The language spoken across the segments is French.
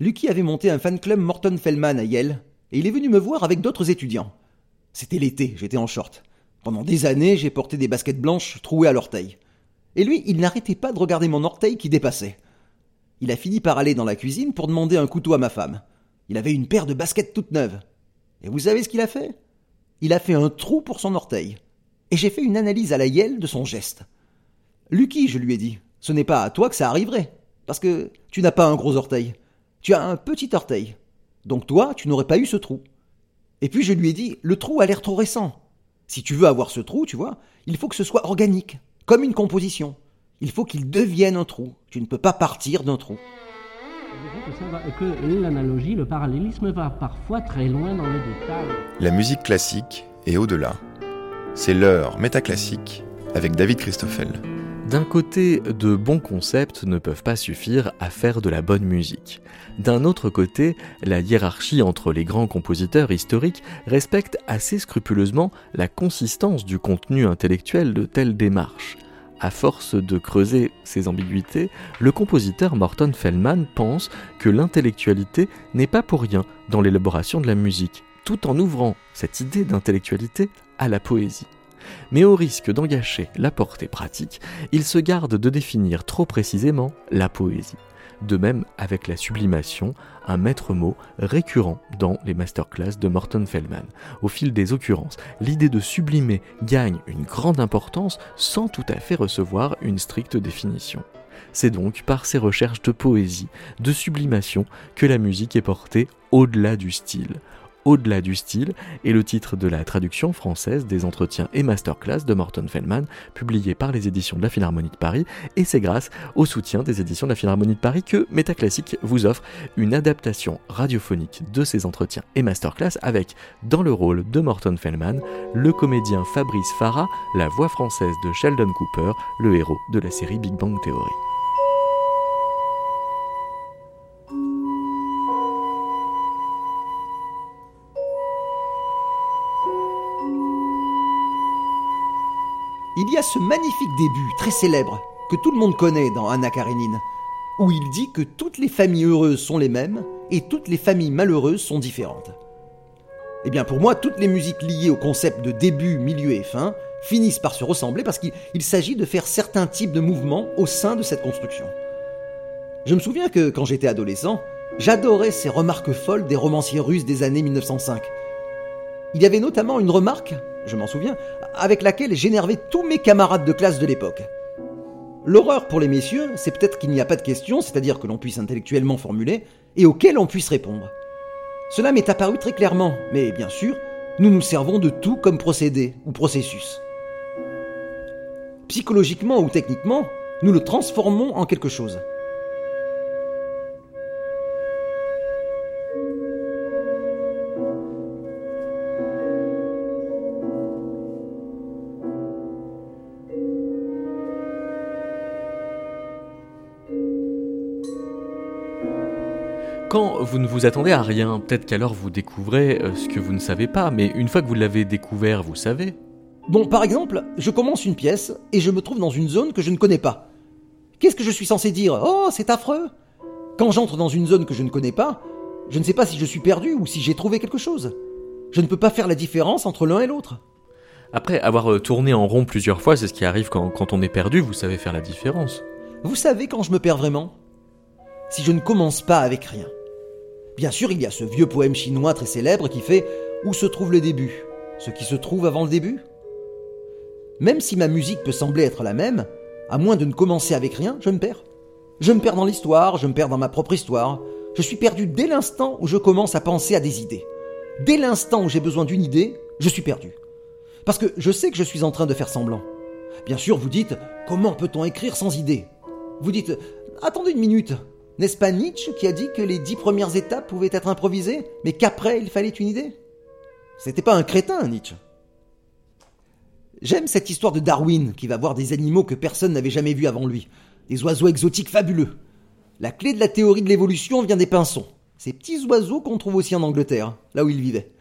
Lucky avait monté un fan club Morton Fellman à Yale, et il est venu me voir avec d'autres étudiants. C'était l'été, j'étais en short. Pendant des années, j'ai porté des baskets blanches trouées à l'orteil. Et lui, il n'arrêtait pas de regarder mon orteil qui dépassait. Il a fini par aller dans la cuisine pour demander un couteau à ma femme. Il avait une paire de baskets toutes neuves. Et vous savez ce qu'il a fait? Il a fait un trou pour son orteil. Et j'ai fait une analyse à la Yale de son geste. Lucky, je lui ai dit, ce n'est pas à toi que ça arriverait. Parce que tu n'as pas un gros orteil. Tu as un petit orteil. Donc toi, tu n'aurais pas eu ce trou. Et puis je lui ai dit, le trou a l'air trop récent. Si tu veux avoir ce trou, tu vois, il faut que ce soit organique, comme une composition. Il faut qu'il devienne un trou. Tu ne peux pas partir d'un trou. Que l'analogie, le parallélisme va parfois très loin dans les détails. La musique classique est au-delà. C'est l'heure métaclassique avec David Christoffel. D'un côté, de bons concepts ne peuvent pas suffire à faire de la bonne musique. D'un autre côté, la hiérarchie entre les grands compositeurs historiques respecte assez scrupuleusement la consistance du contenu intellectuel de telles démarches. À force de creuser ces ambiguïtés, le compositeur Morton Feldman pense que l'intellectualité n'est pas pour rien dans l'élaboration de la musique, tout en ouvrant cette idée d'intellectualité à la poésie. Mais au risque d'engager la portée pratique, il se garde de définir trop précisément la poésie. De même avec la sublimation, un maître mot récurrent dans les masterclass de Morton Feldman. Au fil des occurrences, l'idée de sublimer gagne une grande importance sans tout à fait recevoir une stricte définition. C'est donc par ces recherches de poésie, de sublimation, que la musique est portée au-delà du style, au-delà du style est le titre de la traduction française des entretiens et masterclass de Morton Feldman, publié par les éditions de la Philharmonie de Paris, et c'est grâce au soutien des éditions de la Philharmonie de Paris que Métaclassique vous offre une adaptation radiophonique de ces entretiens et masterclass avec, dans le rôle de Morton Feldman, le comédien Fabrice Farah, la voix française de Sheldon Cooper, le héros de la série Big Bang Theory. Il y a ce magnifique début, très célèbre, que tout le monde connaît dans Anna Karenine, où il dit que toutes les familles heureuses sont les mêmes et toutes les familles malheureuses sont différentes. Eh bien pour moi, toutes les musiques liées au concept de début, milieu et fin finissent par se ressembler parce qu'il s'agit de faire certains types de mouvements au sein de cette construction. Je me souviens que quand j'étais adolescent, j'adorais ces remarques folles des romanciers russes des années 1905. Il y avait notamment une remarque je m'en souviens, avec laquelle j'énervais tous mes camarades de classe de l'époque. L'horreur pour les messieurs, c'est peut-être qu'il n'y a pas de questions, c'est-à-dire que l'on puisse intellectuellement formuler, et auxquelles on puisse répondre. Cela m'est apparu très clairement, mais bien sûr, nous nous servons de tout comme procédé ou processus. Psychologiquement ou techniquement, nous le transformons en quelque chose. Quand vous ne vous attendez à rien, peut-être qu'alors vous découvrez euh, ce que vous ne savez pas, mais une fois que vous l'avez découvert, vous savez. Bon, par exemple, je commence une pièce et je me trouve dans une zone que je ne connais pas. Qu'est-ce que je suis censé dire? Oh, c'est affreux Quand j'entre dans une zone que je ne connais pas, je ne sais pas si je suis perdu ou si j'ai trouvé quelque chose. Je ne peux pas faire la différence entre l'un et l'autre. Après avoir euh, tourné en rond plusieurs fois, c'est ce qui arrive quand, quand on est perdu, vous savez faire la différence. Vous savez quand je me perds vraiment? Si je ne commence pas avec rien. Bien sûr, il y a ce vieux poème chinois très célèbre qui fait Où se trouve le début Ce qui se trouve avant le début? Même si ma musique peut sembler être la même, à moins de ne commencer avec rien, je me perds. Je me perds dans l'histoire, je me perds dans ma propre histoire. Je suis perdu dès l'instant où je commence à penser à des idées. Dès l'instant où j'ai besoin d'une idée, je suis perdu. Parce que je sais que je suis en train de faire semblant. Bien sûr, vous dites, comment peut-on écrire sans idée Vous dites, attendez une minute, n'est-ce pas Nietzsche qui a dit que les dix premières étapes pouvaient être improvisées, mais qu'après il fallait une idée? C'était pas un crétin, Nietzsche. J'aime cette histoire de Darwin qui va voir des animaux que personne n'avait jamais vus avant lui, des oiseaux exotiques fabuleux. La clé de la théorie de l'évolution vient des pinsons, ces petits oiseaux qu'on trouve aussi en Angleterre, là où il vivait.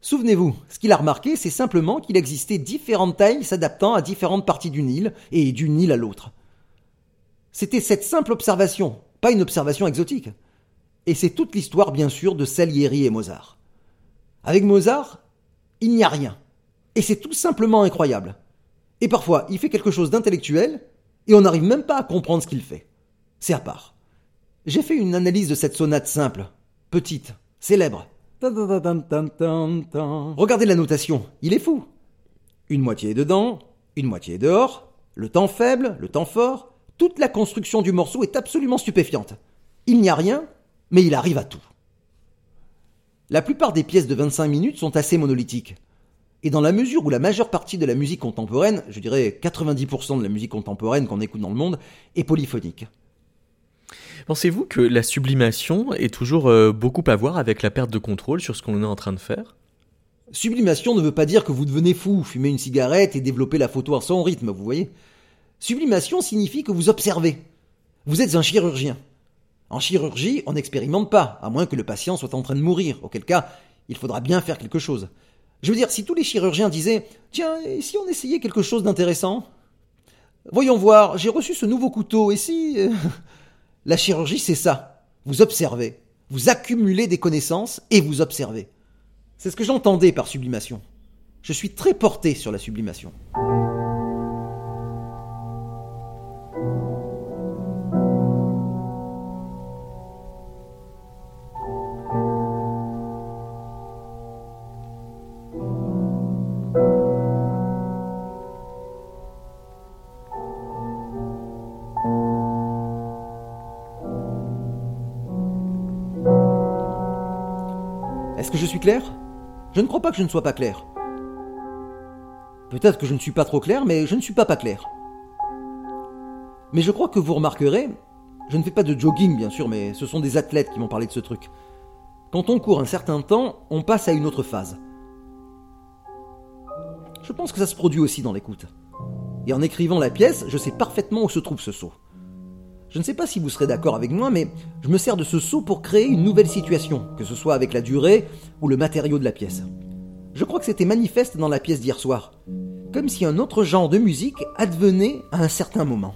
Souvenez-vous, ce qu'il a remarqué, c'est simplement qu'il existait différentes tailles s'adaptant à différentes parties d'une île et d'une île à l'autre. C'était cette simple observation, pas une observation exotique. Et c'est toute l'histoire, bien sûr, de Salieri et Mozart. Avec Mozart, il n'y a rien. Et c'est tout simplement incroyable. Et parfois, il fait quelque chose d'intellectuel, et on n'arrive même pas à comprendre ce qu'il fait. C'est à part. J'ai fait une analyse de cette sonate simple, petite, célèbre. Regardez la notation, il est fou. Une moitié est dedans, une moitié est dehors, le temps faible, le temps fort, toute la construction du morceau est absolument stupéfiante. Il n'y a rien, mais il arrive à tout. La plupart des pièces de 25 minutes sont assez monolithiques. Et dans la mesure où la majeure partie de la musique contemporaine, je dirais 90% de la musique contemporaine qu'on écoute dans le monde, est polyphonique. Pensez-vous que la sublimation est toujours euh, beaucoup à voir avec la perte de contrôle sur ce qu'on est en train de faire? Sublimation ne veut pas dire que vous devenez fou, fumer une cigarette et développer la photo à son rythme, vous voyez? Sublimation signifie que vous observez. Vous êtes un chirurgien. En chirurgie, on n'expérimente pas, à moins que le patient soit en train de mourir, auquel cas, il faudra bien faire quelque chose. Je veux dire, si tous les chirurgiens disaient Tiens, et si on essayait quelque chose d'intéressant? Voyons voir, j'ai reçu ce nouveau couteau, et si. Euh, la chirurgie, c'est ça. Vous observez. Vous accumulez des connaissances et vous observez. C'est ce que j'entendais par sublimation. Je suis très porté sur la sublimation. Je ne crois pas que je ne sois pas clair. Peut-être que je ne suis pas trop clair, mais je ne suis pas pas clair. Mais je crois que vous remarquerez, je ne fais pas de jogging bien sûr, mais ce sont des athlètes qui m'ont parlé de ce truc. Quand on court un certain temps, on passe à une autre phase. Je pense que ça se produit aussi dans l'écoute. Et en écrivant la pièce, je sais parfaitement où se trouve ce saut. Je ne sais pas si vous serez d'accord avec moi, mais je me sers de ce saut pour créer une nouvelle situation, que ce soit avec la durée ou le matériau de la pièce. Je crois que c'était manifeste dans la pièce d'hier soir, comme si un autre genre de musique advenait à un certain moment.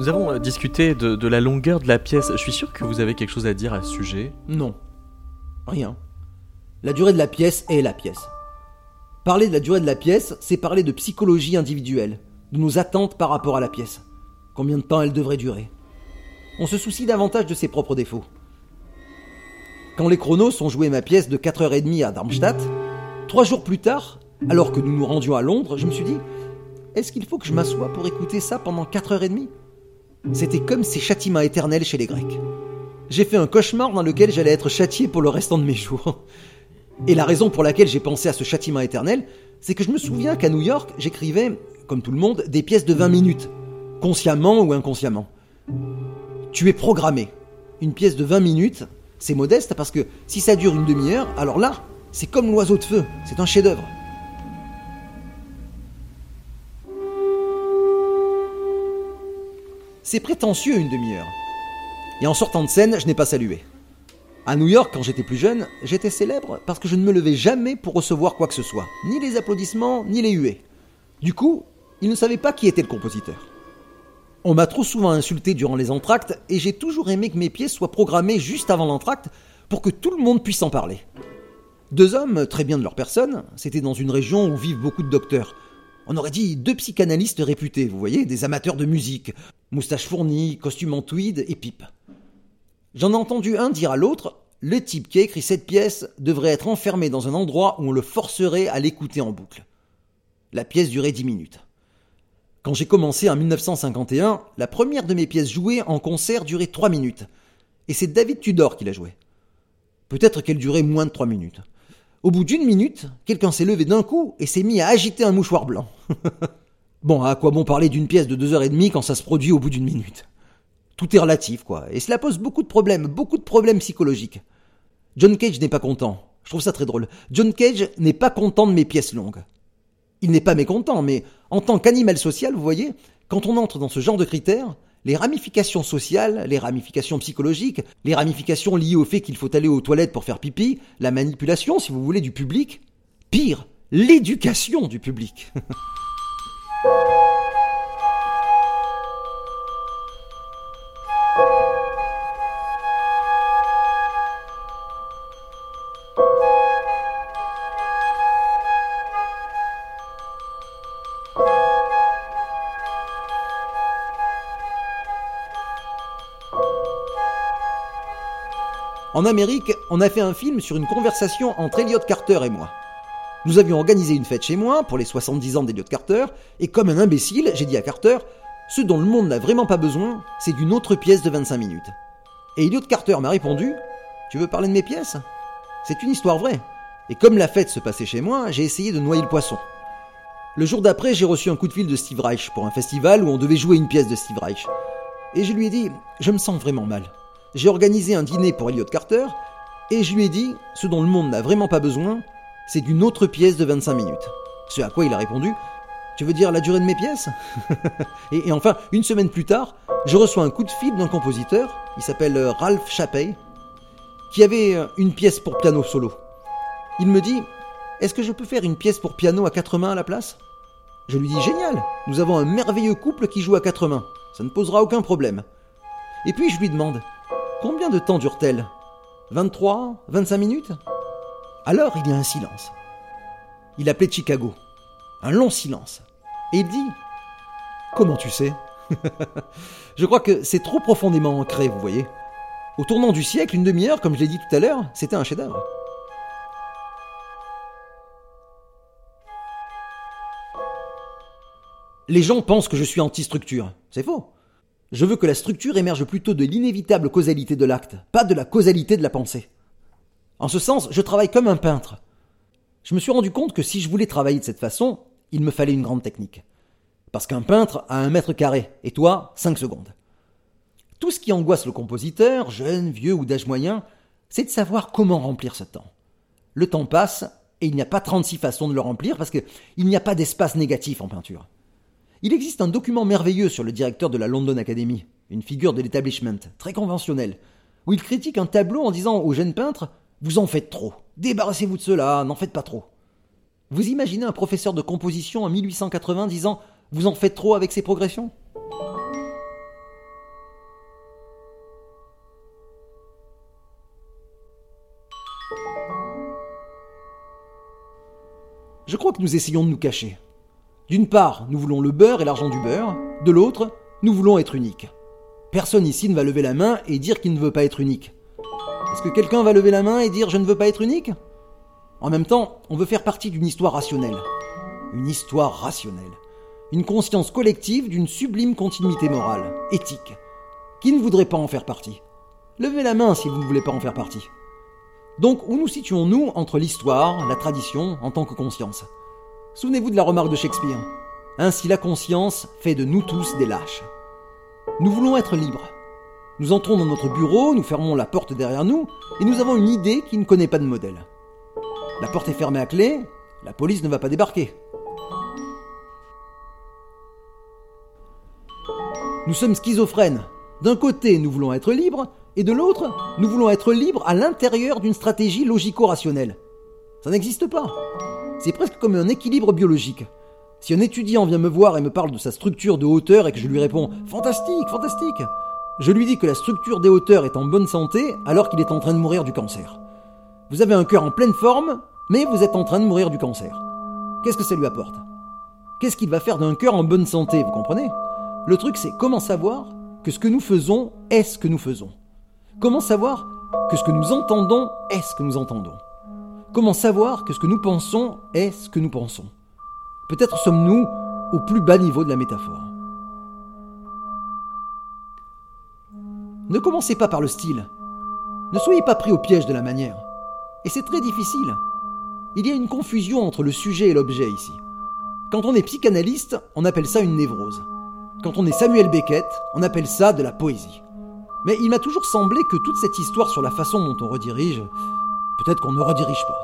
Nous avons euh, discuté de, la longueur de la pièce. Je suis sûr que vous avez quelque chose à dire à ce sujet. Non. Rien. La durée de la pièce est la pièce. Parler de la durée de la pièce, c'est parler de psychologie individuelle, de nos attentes par rapport à la pièce. Combien de temps elle devrait durer? On se soucie davantage de ses propres défauts. Quand les chronos ont joué ma pièce de 4h30 à Darmstadt, trois jours plus tard, alors que nous nous rendions à Londres, je me suis dit est-ce qu'il faut que je m'assoie pour écouter ça pendant 4h30 c'était comme ces châtiments éternels chez les Grecs. J'ai fait un cauchemar dans lequel j'allais être châtié pour le restant de mes jours. Et la raison pour laquelle j'ai pensé à ce châtiment éternel, c'est que je me souviens qu'à New York, j'écrivais, comme tout le monde, des pièces de 20 minutes, consciemment ou inconsciemment. Tu es programmé. Une pièce de 20 minutes, c'est modeste parce que si ça dure une demi-heure, alors là, c'est comme l'oiseau de feu, c'est un chef-d'œuvre. C'est prétentieux une demi-heure. Et en sortant de scène, je n'ai pas salué. À New York, quand j'étais plus jeune, j'étais célèbre parce que je ne me levais jamais pour recevoir quoi que ce soit, ni les applaudissements, ni les huées. Du coup, ils ne savaient pas qui était le compositeur. On m'a trop souvent insulté durant les entractes et j'ai toujours aimé que mes pièces soient programmées juste avant l'entracte pour que tout le monde puisse en parler. Deux hommes, très bien de leur personne, c'était dans une région où vivent beaucoup de docteurs, on aurait dit deux psychanalystes réputés, vous voyez, des amateurs de musique, moustache fournie, costume en tweed et pipe. J'en ai entendu un dire à l'autre le type qui a écrit cette pièce devrait être enfermé dans un endroit où on le forcerait à l'écouter en boucle. La pièce durait dix minutes. Quand j'ai commencé en 1951, la première de mes pièces jouées en concert durait trois minutes. Et c'est David Tudor qui l'a jouée. Peut-être qu'elle durait moins de trois minutes. Au bout d'une minute, quelqu'un s'est levé d'un coup et s'est mis à agiter un mouchoir blanc. bon, à quoi bon parler d'une pièce de deux heures et demie quand ça se produit au bout d'une minute? Tout est relatif, quoi. Et cela pose beaucoup de problèmes, beaucoup de problèmes psychologiques. John Cage n'est pas content. Je trouve ça très drôle. John Cage n'est pas content de mes pièces longues. Il n'est pas mécontent, mais en tant qu'animal social, vous voyez, quand on entre dans ce genre de critères, les ramifications sociales, les ramifications psychologiques, les ramifications liées au fait qu'il faut aller aux toilettes pour faire pipi, la manipulation, si vous voulez, du public, pire, l'éducation du public. En Amérique, on a fait un film sur une conversation entre Elliot Carter et moi. Nous avions organisé une fête chez moi pour les 70 ans d'Elliot Carter, et comme un imbécile, j'ai dit à Carter Ce dont le monde n'a vraiment pas besoin, c'est d'une autre pièce de 25 minutes. Et Elliot Carter m'a répondu Tu veux parler de mes pièces? C'est une histoire vraie. Et comme la fête se passait chez moi, j'ai essayé de noyer le poisson. Le jour d'après, j'ai reçu un coup de fil de Steve Reich pour un festival où on devait jouer une pièce de Steve Reich. Et je lui ai dit Je me sens vraiment mal j'ai organisé un dîner pour Elliot Carter et je lui ai dit ce dont le monde n'a vraiment pas besoin, c'est d'une autre pièce de 25 minutes. Ce à quoi il a répondu Tu veux dire la durée de mes pièces et, enfin, une semaine plus tard, je reçois un coup de fil d'un compositeur, il s'appelle euh, Ralph Chapey, qui avait euh, une pièce pour piano solo. Il me dit Est-ce que je peux faire une pièce pour piano à quatre mains à la place? Je lui dis Génial Nous avons un merveilleux couple qui joue à quatre mains. Ça ne posera aucun problème. Et puis je lui demande Combien de temps dure-t-elle? 23 25 minutes? Alors il y a un silence. Il appelait Chicago. Un long silence. Et il dit Comment tu sais? Je crois que c'est trop profondément ancré, vous voyez. Au tournant du siècle, une demi-heure, comme je l'ai dit tout à l'heure, c'était un chef-d'œuvre. Les gens pensent que je suis anti-structure. C'est faux. Je veux que la structure émerge plutôt de l'inévitable causalité de l'acte, pas de la causalité de la pensée. En ce sens, je travaille comme un peintre. Je me suis rendu compte que si je voulais travailler de cette façon, il me fallait une grande technique. Parce qu'un peintre a un mètre carré, et toi, cinq secondes. Tout ce qui angoisse le compositeur, jeune, vieux ou d'âge moyen, c'est de savoir comment remplir ce temps. Le temps passe, et il n'y a pas 36 façons de le remplir parce qu'il n'y a pas d'espace négatif en peinture. Il existe un document merveilleux sur le directeur de la London Academy, une figure de l'établissement, très conventionnel, où il critique un tableau en disant aux jeunes peintres Vous en faites trop, débarrassez-vous de cela, n'en faites pas trop. Vous imaginez un professeur de composition en 1880 disant Vous en faites trop avec ces progressions? Je crois que nous essayons de nous cacher. D'une part, nous voulons le beurre et l'argent du beurre, de l'autre, nous voulons être uniques. Personne ici ne va lever la main et dire qu'il ne veut pas être unique. Est-ce que quelqu'un va lever la main et dire je ne veux pas être unique? En même temps, on veut faire partie d'une histoire rationnelle. Une histoire rationnelle. Une conscience collective d'une sublime continuité morale, éthique. Qui ne voudrait pas en faire partie? Levez la main si vous ne voulez pas en faire partie. Donc, où nous situons-nous entre l'histoire, la tradition, en tant que conscience? Souvenez-vous de la remarque de Shakespeare. Ainsi la conscience fait de nous tous des lâches. Nous voulons être libres. Nous entrons dans notre bureau, nous fermons la porte derrière nous, et nous avons une idée qui ne connaît pas de modèle. La porte est fermée à clé, la police ne va pas débarquer. Nous sommes schizophrènes. D'un côté, nous voulons être libres, et de l'autre, nous voulons être libres à l'intérieur d'une stratégie logico-rationnelle. Ça n'existe pas. C'est presque comme un équilibre biologique. Si un étudiant vient me voir et me parle de sa structure de hauteur et que je lui réponds Fantastique, fantastique je lui dis que la structure des hauteurs est en bonne santé alors qu'il est en train de mourir du cancer. Vous avez un cœur en pleine forme, mais vous êtes en train de mourir du cancer. Qu'est-ce que ça lui apporte? Qu'est-ce qu'il va faire d'un cœur en bonne santé, vous comprenez? Le truc c'est comment savoir que ce que nous faisons est ce que nous faisons? Comment savoir que ce que nous entendons est ce que nous entendons? Comment savoir que ce que nous pensons est ce que nous pensons? Peut-être sommes-nous au plus bas niveau de la métaphore. Ne commencez pas par le style. Ne soyez pas pris au piège de la manière. Et c'est très difficile. Il y a une confusion entre le sujet et l'objet ici. Quand on est psychanalyste, on appelle ça une névrose. Quand on est Samuel Beckett, on appelle ça de la poésie. Mais il m'a toujours semblé que toute cette histoire sur la façon dont on redirige, peut-être qu'on ne redirige pas.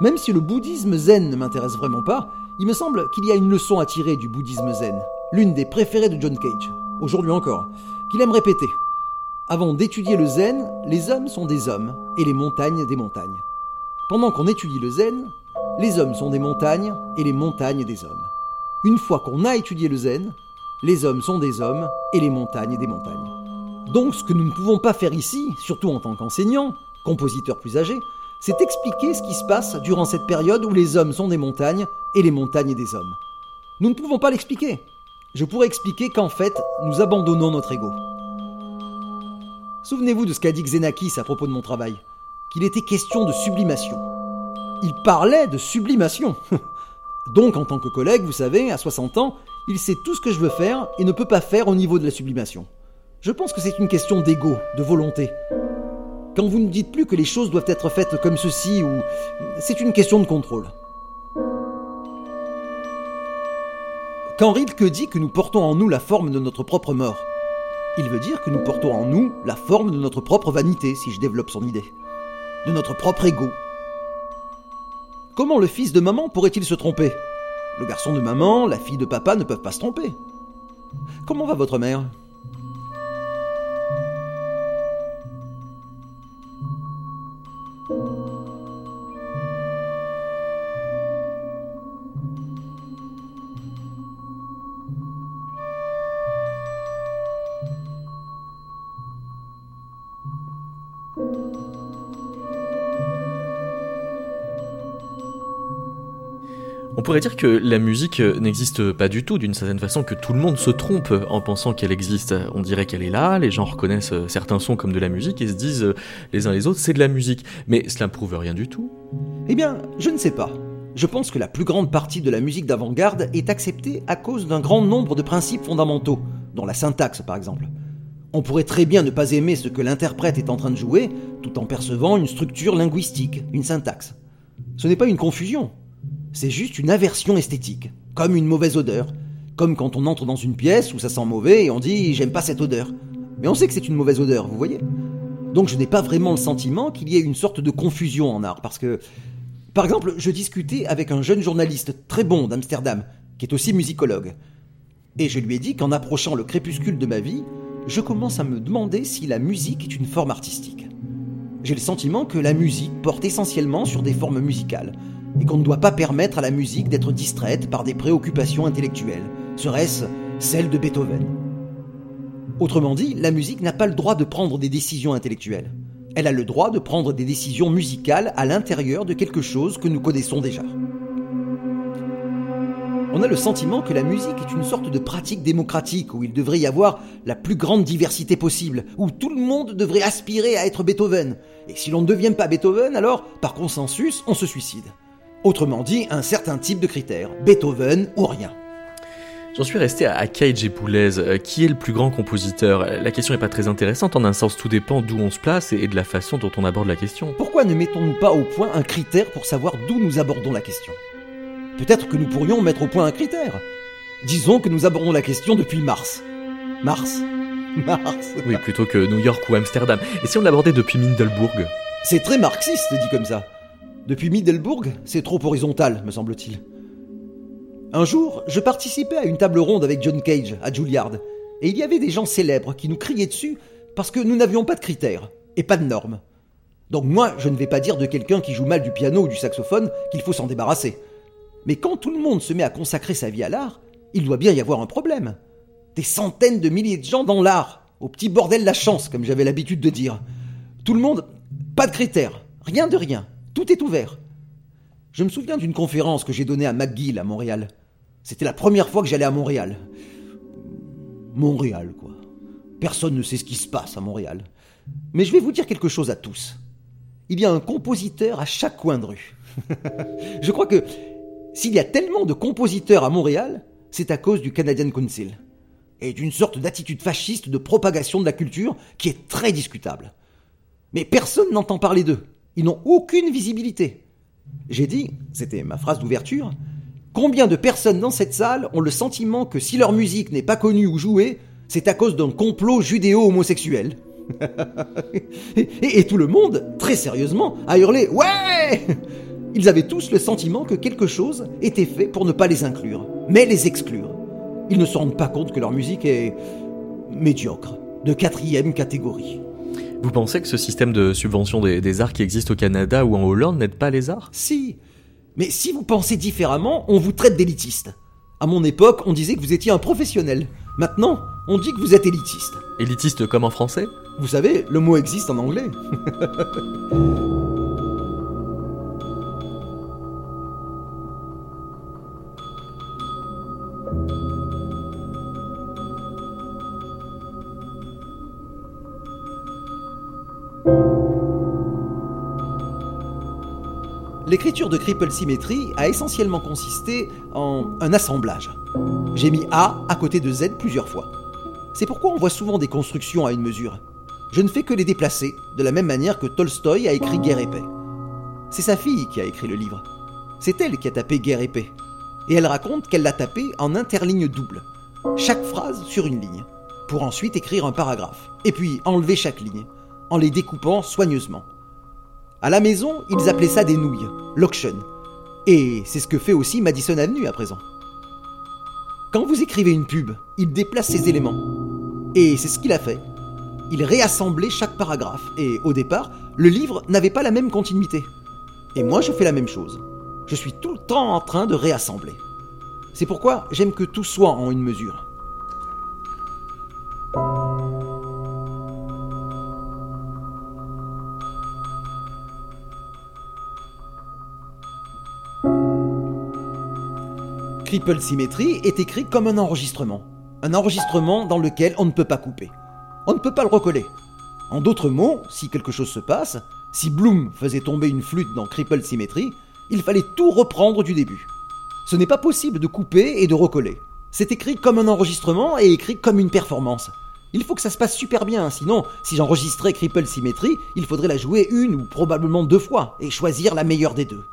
Même si le bouddhisme zen ne m'intéresse vraiment pas, il me semble qu'il y a une leçon à tirer du bouddhisme zen, l'une des préférées de John Cage. aujourd'hui encore, qu'il aime répéter. Avant d'étudier le zen, les hommes sont des hommes et les montagnes des montagnes. Pendant qu'on étudie le zen, les hommes sont des montagnes et les montagnes des hommes. Une fois qu'on a étudié le zen, les hommes sont des hommes et les montagnes des montagnes. Donc ce que nous ne pouvons pas faire ici, surtout en tant qu'enseignants, compositeurs plus âgés, c'est expliquer ce qui se passe durant cette période où les hommes sont des montagnes et les montagnes des hommes. Nous ne pouvons pas l'expliquer. Je pourrais expliquer qu'en fait, nous abandonnons notre ego. Souvenez-vous de ce qu'a dit Xenakis à propos de mon travail, qu'il était question de sublimation. Il parlait de sublimation. Donc en tant que collègue, vous savez, à 60 ans, il sait tout ce que je veux faire et ne peut pas faire au niveau de la sublimation. Je pense que c'est une question d'ego, de volonté. Quand vous ne dites plus que les choses doivent être faites comme ceci, ou c'est une question de contrôle. Quand Rilke dit que nous portons en nous la forme de notre propre mort, il veut dire que nous portons en nous la forme de notre propre vanité, si je développe son idée, de notre propre ego. Comment le fils de maman pourrait-il se tromper? Le garçon de maman, la fille de papa ne peuvent pas se tromper. Comment va votre mère? Thank you. On pourrait dire que la musique n'existe pas du tout, d'une certaine façon, que tout le monde se trompe en pensant qu'elle existe. On dirait qu'elle est là, les gens reconnaissent certains sons comme de la musique et se disent les uns les autres c'est de la musique. Mais cela ne prouve rien du tout. Eh bien, je ne sais pas. Je pense que la plus grande partie de la musique d'avant-garde est acceptée à cause d'un grand nombre de principes fondamentaux, dont la syntaxe par exemple. On pourrait très bien ne pas aimer ce que l'interprète est en train de jouer, tout en percevant une structure linguistique, une syntaxe. Ce n'est pas une confusion, c'est juste une aversion esthétique, comme une mauvaise odeur, comme quand on entre dans une pièce où ça sent mauvais et on dit j'aime pas cette odeur. Mais on sait que c'est une mauvaise odeur, vous voyez Donc je n'ai pas vraiment le sentiment qu'il y ait une sorte de confusion en art, parce que, par exemple, je discutais avec un jeune journaliste très bon d'Amsterdam, qui est aussi musicologue, et je lui ai dit qu'en approchant le crépuscule de ma vie, je commence à me demander si la musique est une forme artistique. J'ai le sentiment que la musique porte essentiellement sur des formes musicales, et qu'on ne doit pas permettre à la musique d'être distraite par des préoccupations intellectuelles, serait-ce celle de Beethoven. Autrement dit, la musique n'a pas le droit de prendre des décisions intellectuelles. Elle a le droit de prendre des décisions musicales à l'intérieur de quelque chose que nous connaissons déjà. On a le sentiment que la musique est une sorte de pratique démocratique où il devrait y avoir la plus grande diversité possible, où tout le monde devrait aspirer à être Beethoven. Et si l'on ne devient pas Beethoven, alors, par consensus, on se suicide. Autrement dit, un certain type de critères, Beethoven ou rien. J'en suis resté à Cage et Boulez. Euh, qui est le plus grand compositeur La question n'est pas très intéressante, en un sens tout dépend d'où on se place et de la façon dont on aborde la question. Pourquoi ne mettons-nous pas au point un critère pour savoir d'où nous abordons la question? Peut-être que nous pourrions mettre au point un critère. Disons que nous abordons la question depuis Mars. Mars? Mars. Oui, plutôt que New York ou Amsterdam. Et si on l'abordait depuis Middelburg C'est très marxiste dit comme ça. Depuis Middelburg, c'est trop horizontal, me semble-t-il. Un jour, je participais à une table ronde avec John Cage à Juilliard, et il y avait des gens célèbres qui nous criaient dessus parce que nous n'avions pas de critères et pas de normes. Donc moi, je ne vais pas dire de quelqu'un qui joue mal du piano ou du saxophone qu'il faut s'en débarrasser. Mais quand tout le monde se met à consacrer sa vie à l'art, il doit bien y avoir un problème. Des centaines de milliers de gens dans l'art, au petit bordel la chance, comme j'avais l'habitude de dire. Tout le monde, pas de critères, rien de rien. Tout est ouvert. Je me souviens d'une conférence que j'ai donnée à McGill à Montréal. C'était la première fois que j'allais à Montréal. Montréal, quoi. Personne ne sait ce qui se passe à Montréal. Mais je vais vous dire quelque chose à tous. Il y a un compositeur à chaque coin de rue. je crois que s'il y a tellement de compositeurs à Montréal, c'est à cause du Canadian Council. Et d'une sorte d'attitude fasciste de propagation de la culture qui est très discutable. Mais personne n'entend parler d'eux. Ils n'ont aucune visibilité. J'ai dit, c'était ma phrase d'ouverture, combien de personnes dans cette salle ont le sentiment que si leur musique n'est pas connue ou jouée, c'est à cause d'un complot judéo-homosexuel et, et, tout le monde, très sérieusement, a hurlé Ouais Ils avaient tous le sentiment que quelque chose était fait pour ne pas les inclure, mais les exclure. Ils ne se rendent pas compte que leur musique est médiocre, de quatrième catégorie. Vous pensez que ce système de subvention des, des arts qui existe au Canada ou en Hollande n'aide pas les arts? Si, mais si vous pensez différemment, on vous traite d'élitiste. À mon époque, on disait que vous étiez un professionnel. Maintenant, on dit que vous êtes élitiste. Élitiste comme en français? Vous savez, le mot existe en anglais. L'écriture de Cripple Symmetry a essentiellement consisté en un assemblage. J'ai mis A à côté de Z plusieurs fois. C'est pourquoi on voit souvent des constructions à une mesure. Je ne fais que les déplacer, de la même manière que Tolstoï a écrit Guerre et paix. C'est sa fille qui a écrit le livre. C'est elle qui a tapé Guerre et paix. Et elle raconte qu'elle l'a tapé en interligne double, chaque phrase sur une ligne, pour ensuite écrire un paragraphe, et puis enlever chaque ligne, en les découpant soigneusement. À la maison, ils appelaient ça des nouilles, l'auction. Et c'est ce que fait aussi Madison Avenue à présent. Quand vous écrivez une pub, il déplace ses éléments. Et c'est ce qu'il a fait. Il réassemblait chaque paragraphe. Et au départ, le livre n'avait pas la même continuité. Et moi, je fais la même chose. Je suis tout le temps en train de réassembler. C'est pourquoi j'aime que tout soit en une mesure. Triple Symmetry est écrit comme un enregistrement. Un enregistrement dans lequel on ne peut pas couper. On ne peut pas le recoller. En d'autres mots, si quelque chose se passe, si Bloom faisait tomber une flûte dans Cripple Symmetry, il fallait tout reprendre du début. Ce n'est pas possible de couper et de recoller. C'est écrit comme un enregistrement et écrit comme une performance. Il faut que ça se passe super bien, sinon, si j'enregistrais Cripple Symmetry, il faudrait la jouer une ou probablement deux fois et choisir la meilleure des deux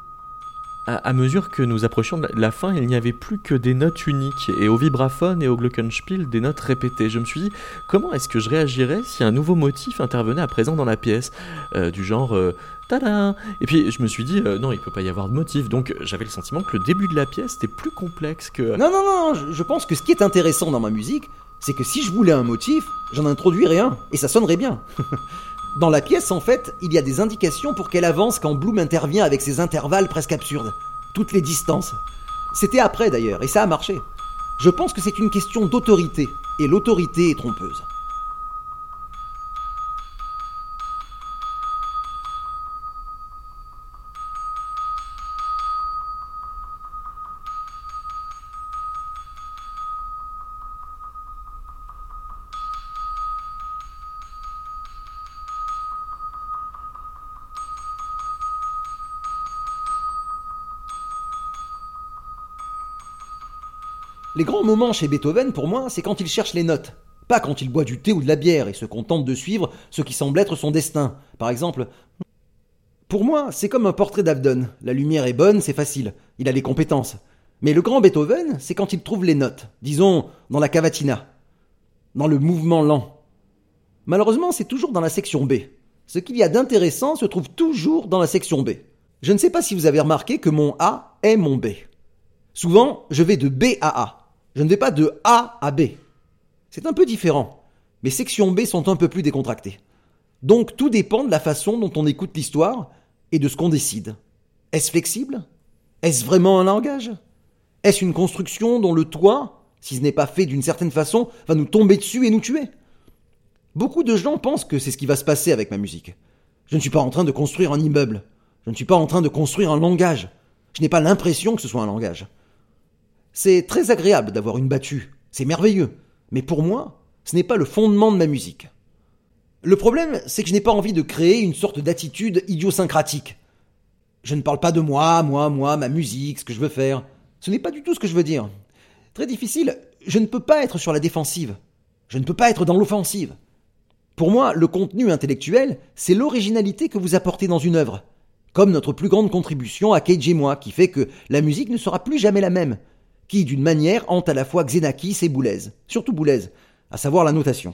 à, mesure que nous approchions de la fin, il n'y avait plus que des notes uniques, et au vibraphone et au glockenspiel, des notes répétées. Je me suis dit, comment est-ce que je réagirais si un nouveau motif intervenait à présent dans la pièce euh, Du genre, euh, tada Et puis je me suis dit, euh, non, il peut pas y avoir de motif. Donc j'avais le sentiment que le début de la pièce était plus complexe que... Non, non, non, je pense que ce qui est intéressant dans ma musique, c'est que si je voulais un motif, j'en introduis rien, et ça sonnerait bien. Dans la pièce, en fait, il y a des indications pour qu'elle avance quand Bloom intervient avec ses intervalles presque absurdes. Toutes les distances. C'était après d'ailleurs, et ça a marché. Je pense que c'est une question d'autorité, et l'autorité est trompeuse. Les grands moments chez Beethoven, pour moi, c'est quand il cherche les notes. Pas quand il boit du thé ou de la bière et se contente de suivre ce qui semble être son destin. Par exemple, pour moi, c'est comme un portrait d'Avdon. La lumière est bonne, c'est facile. Il a les compétences. Mais le grand Beethoven, c'est quand il trouve les notes. Disons, dans la cavatina. Dans le mouvement lent. Malheureusement, c'est toujours dans la section B. Ce qu'il y a d'intéressant se trouve toujours dans la section B. Je ne sais pas si vous avez remarqué que mon A est mon B. Souvent, je vais de B à A. Je ne vais pas de A à B. C'est un peu différent. Mes sections B sont un peu plus décontractées. Donc tout dépend de la façon dont on écoute l'histoire et de ce qu'on décide. Est-ce flexible? Est-ce vraiment un langage? Est-ce une construction dont le toit, si ce n'est pas fait d'une certaine façon, va nous tomber dessus et nous tuer? Beaucoup de gens pensent que c'est ce qui va se passer avec ma musique. Je ne suis pas en train de construire un immeuble. Je ne suis pas en train de construire un langage. Je n'ai pas l'impression que ce soit un langage. C'est très agréable d'avoir une battue, c'est merveilleux, mais pour moi, ce n'est pas le fondement de ma musique. Le problème, c'est que je n'ai pas envie de créer une sorte d'attitude idiosyncratique. Je ne parle pas de moi, moi, moi, ma musique, ce que je veux faire. Ce n'est pas du tout ce que je veux dire. Très difficile, je ne peux pas être sur la défensive. Je ne peux pas être dans l'offensive. Pour moi, le contenu intellectuel, c'est l'originalité que vous apportez dans une œuvre. Comme notre plus grande contribution à Cage et moi, qui fait que la musique ne sera plus jamais la même, qui, d'une manière, hante à la fois Xenakis et Boulez, surtout Boulez, à savoir la notation.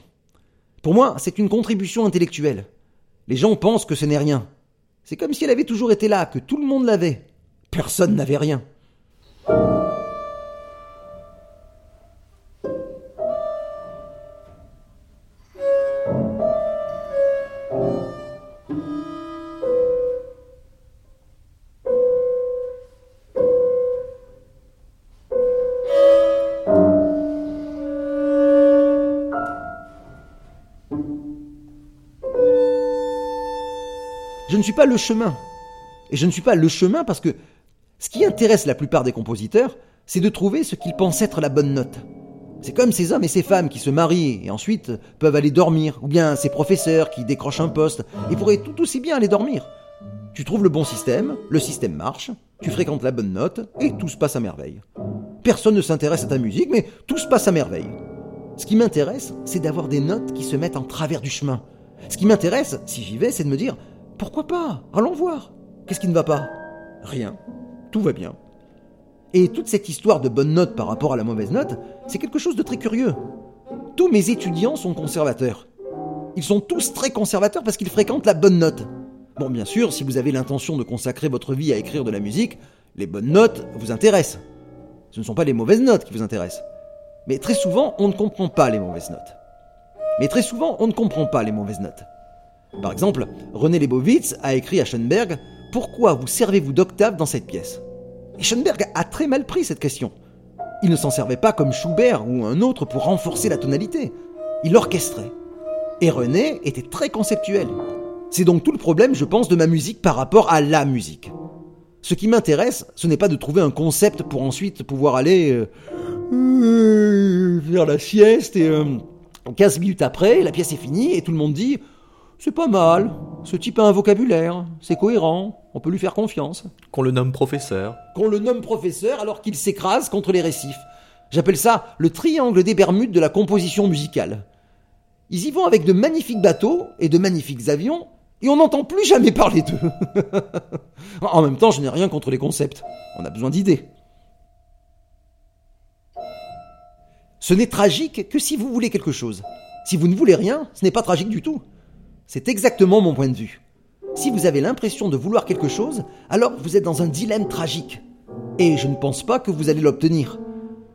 Pour moi, c'est une contribution intellectuelle. Les gens pensent que ce n'est rien. C'est comme si elle avait toujours été là, que tout le monde l'avait. Personne n'avait rien. Ne suis pas le chemin. Et je ne suis pas le chemin parce que ce qui intéresse la plupart des compositeurs, c'est de trouver ce qu'ils pensent être la bonne note. C'est comme ces hommes et ces femmes qui se marient et ensuite peuvent aller dormir, ou bien ces professeurs qui décrochent un poste et pourraient tout aussi bien aller dormir. Tu trouves le bon système, le système marche, tu fréquentes la bonne note et tout se passe à merveille. Personne ne s'intéresse à ta musique, mais tout se passe à merveille. Ce qui m'intéresse, c'est d'avoir des notes qui se mettent en travers du chemin. Ce qui m'intéresse, si j'y vais, c'est de me dire pourquoi pas? Allons voir. Qu'est-ce qui ne va pas? Rien. Tout va bien. Et toute cette histoire de bonne note par rapport à la mauvaise note, c'est quelque chose de très curieux. Tous mes étudiants sont conservateurs. Ils sont tous très conservateurs parce qu'ils fréquentent la bonne note. Bon, bien sûr, si vous avez l'intention de consacrer votre vie à écrire de la musique, les bonnes notes vous intéressent. Ce ne sont pas les mauvaises notes qui vous intéressent. Mais très souvent, on ne comprend pas les mauvaises notes. Mais très souvent, on ne comprend pas les mauvaises notes. Par exemple, René Lebovitz a écrit à Schoenberg Pourquoi vous servez-vous d'octave dans cette pièce? Et Schoenberg a très mal pris cette question. Il ne s'en servait pas comme Schubert ou un autre pour renforcer la tonalité. Il orchestrait. Et René était très conceptuel. C'est donc tout le problème, je pense, de ma musique par rapport à la musique. Ce qui m'intéresse, ce n'est pas de trouver un concept pour ensuite pouvoir aller euh, faire la sieste et 15 euh, minutes après, la pièce est finie et tout le monde dit c'est pas mal, ce type a un vocabulaire, c'est cohérent, on peut lui faire confiance. Qu'on le nomme professeur. Qu'on le nomme professeur alors qu'il s'écrase contre les récifs. J'appelle ça le triangle des Bermudes de la composition musicale. Ils y vont avec de magnifiques bateaux et de magnifiques avions, et on n'entend plus jamais parler d'eux. en même temps, je n'ai rien contre les concepts. On a besoin d'idées. Ce n'est tragique que si vous voulez quelque chose. Si vous ne voulez rien, ce n'est pas tragique du tout. C'est exactement mon point de vue. Si vous avez l'impression de vouloir quelque chose, alors vous êtes dans un dilemme tragique. Et je ne pense pas que vous allez l'obtenir.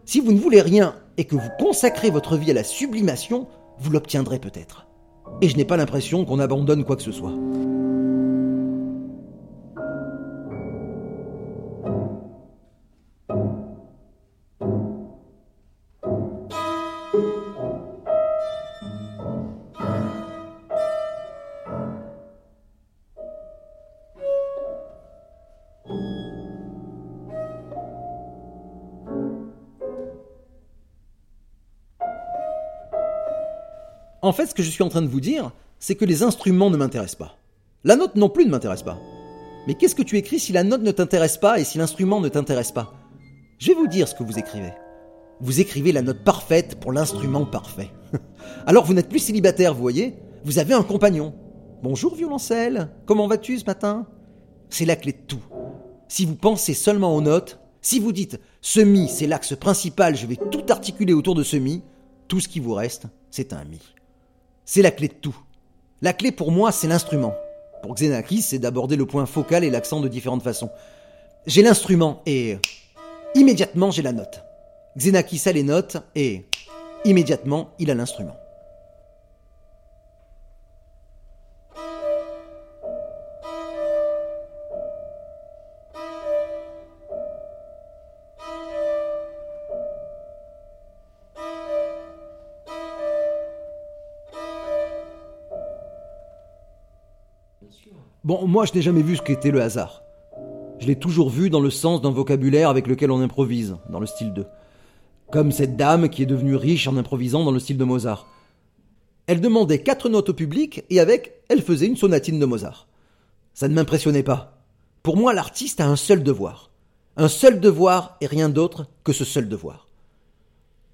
Si vous ne voulez rien et que vous consacrez votre vie à la sublimation, vous l'obtiendrez peut-être. Et je n'ai pas l'impression qu'on abandonne quoi que ce soit. En fait, ce que je suis en train de vous dire, c'est que les instruments ne m'intéressent pas. La note non plus ne m'intéresse pas. Mais qu'est-ce que tu écris si la note ne t'intéresse pas et si l'instrument ne t'intéresse pas? Je vais vous dire ce que vous écrivez. Vous écrivez la note parfaite pour l'instrument parfait. Alors vous n'êtes plus célibataire, vous voyez? Vous avez un compagnon. Bonjour violoncelle, comment vas-tu ce matin? C'est la clé de tout. Si vous pensez seulement aux notes, si vous dites ce mi c'est l'axe principal, je vais tout articuler autour de ce mi, tout ce qui vous reste, c'est un mi. C'est la clé de tout. La clé pour moi, c'est l'instrument. Pour Xenakis, c'est d'aborder le point focal et l'accent de différentes façons. J'ai l'instrument et immédiatement j'ai la note. Xenakis a les notes et immédiatement il a l'instrument. Bon, moi je n'ai jamais vu ce qu'était le hasard. Je l'ai toujours vu dans le sens d'un vocabulaire avec lequel on improvise, dans le style de. Comme cette dame qui est devenue riche en improvisant dans le style de Mozart. Elle demandait quatre notes au public et avec, elle faisait une sonatine de Mozart. Ça ne m'impressionnait pas. Pour moi, l'artiste a un seul devoir. Un seul devoir et rien d'autre que ce seul devoir.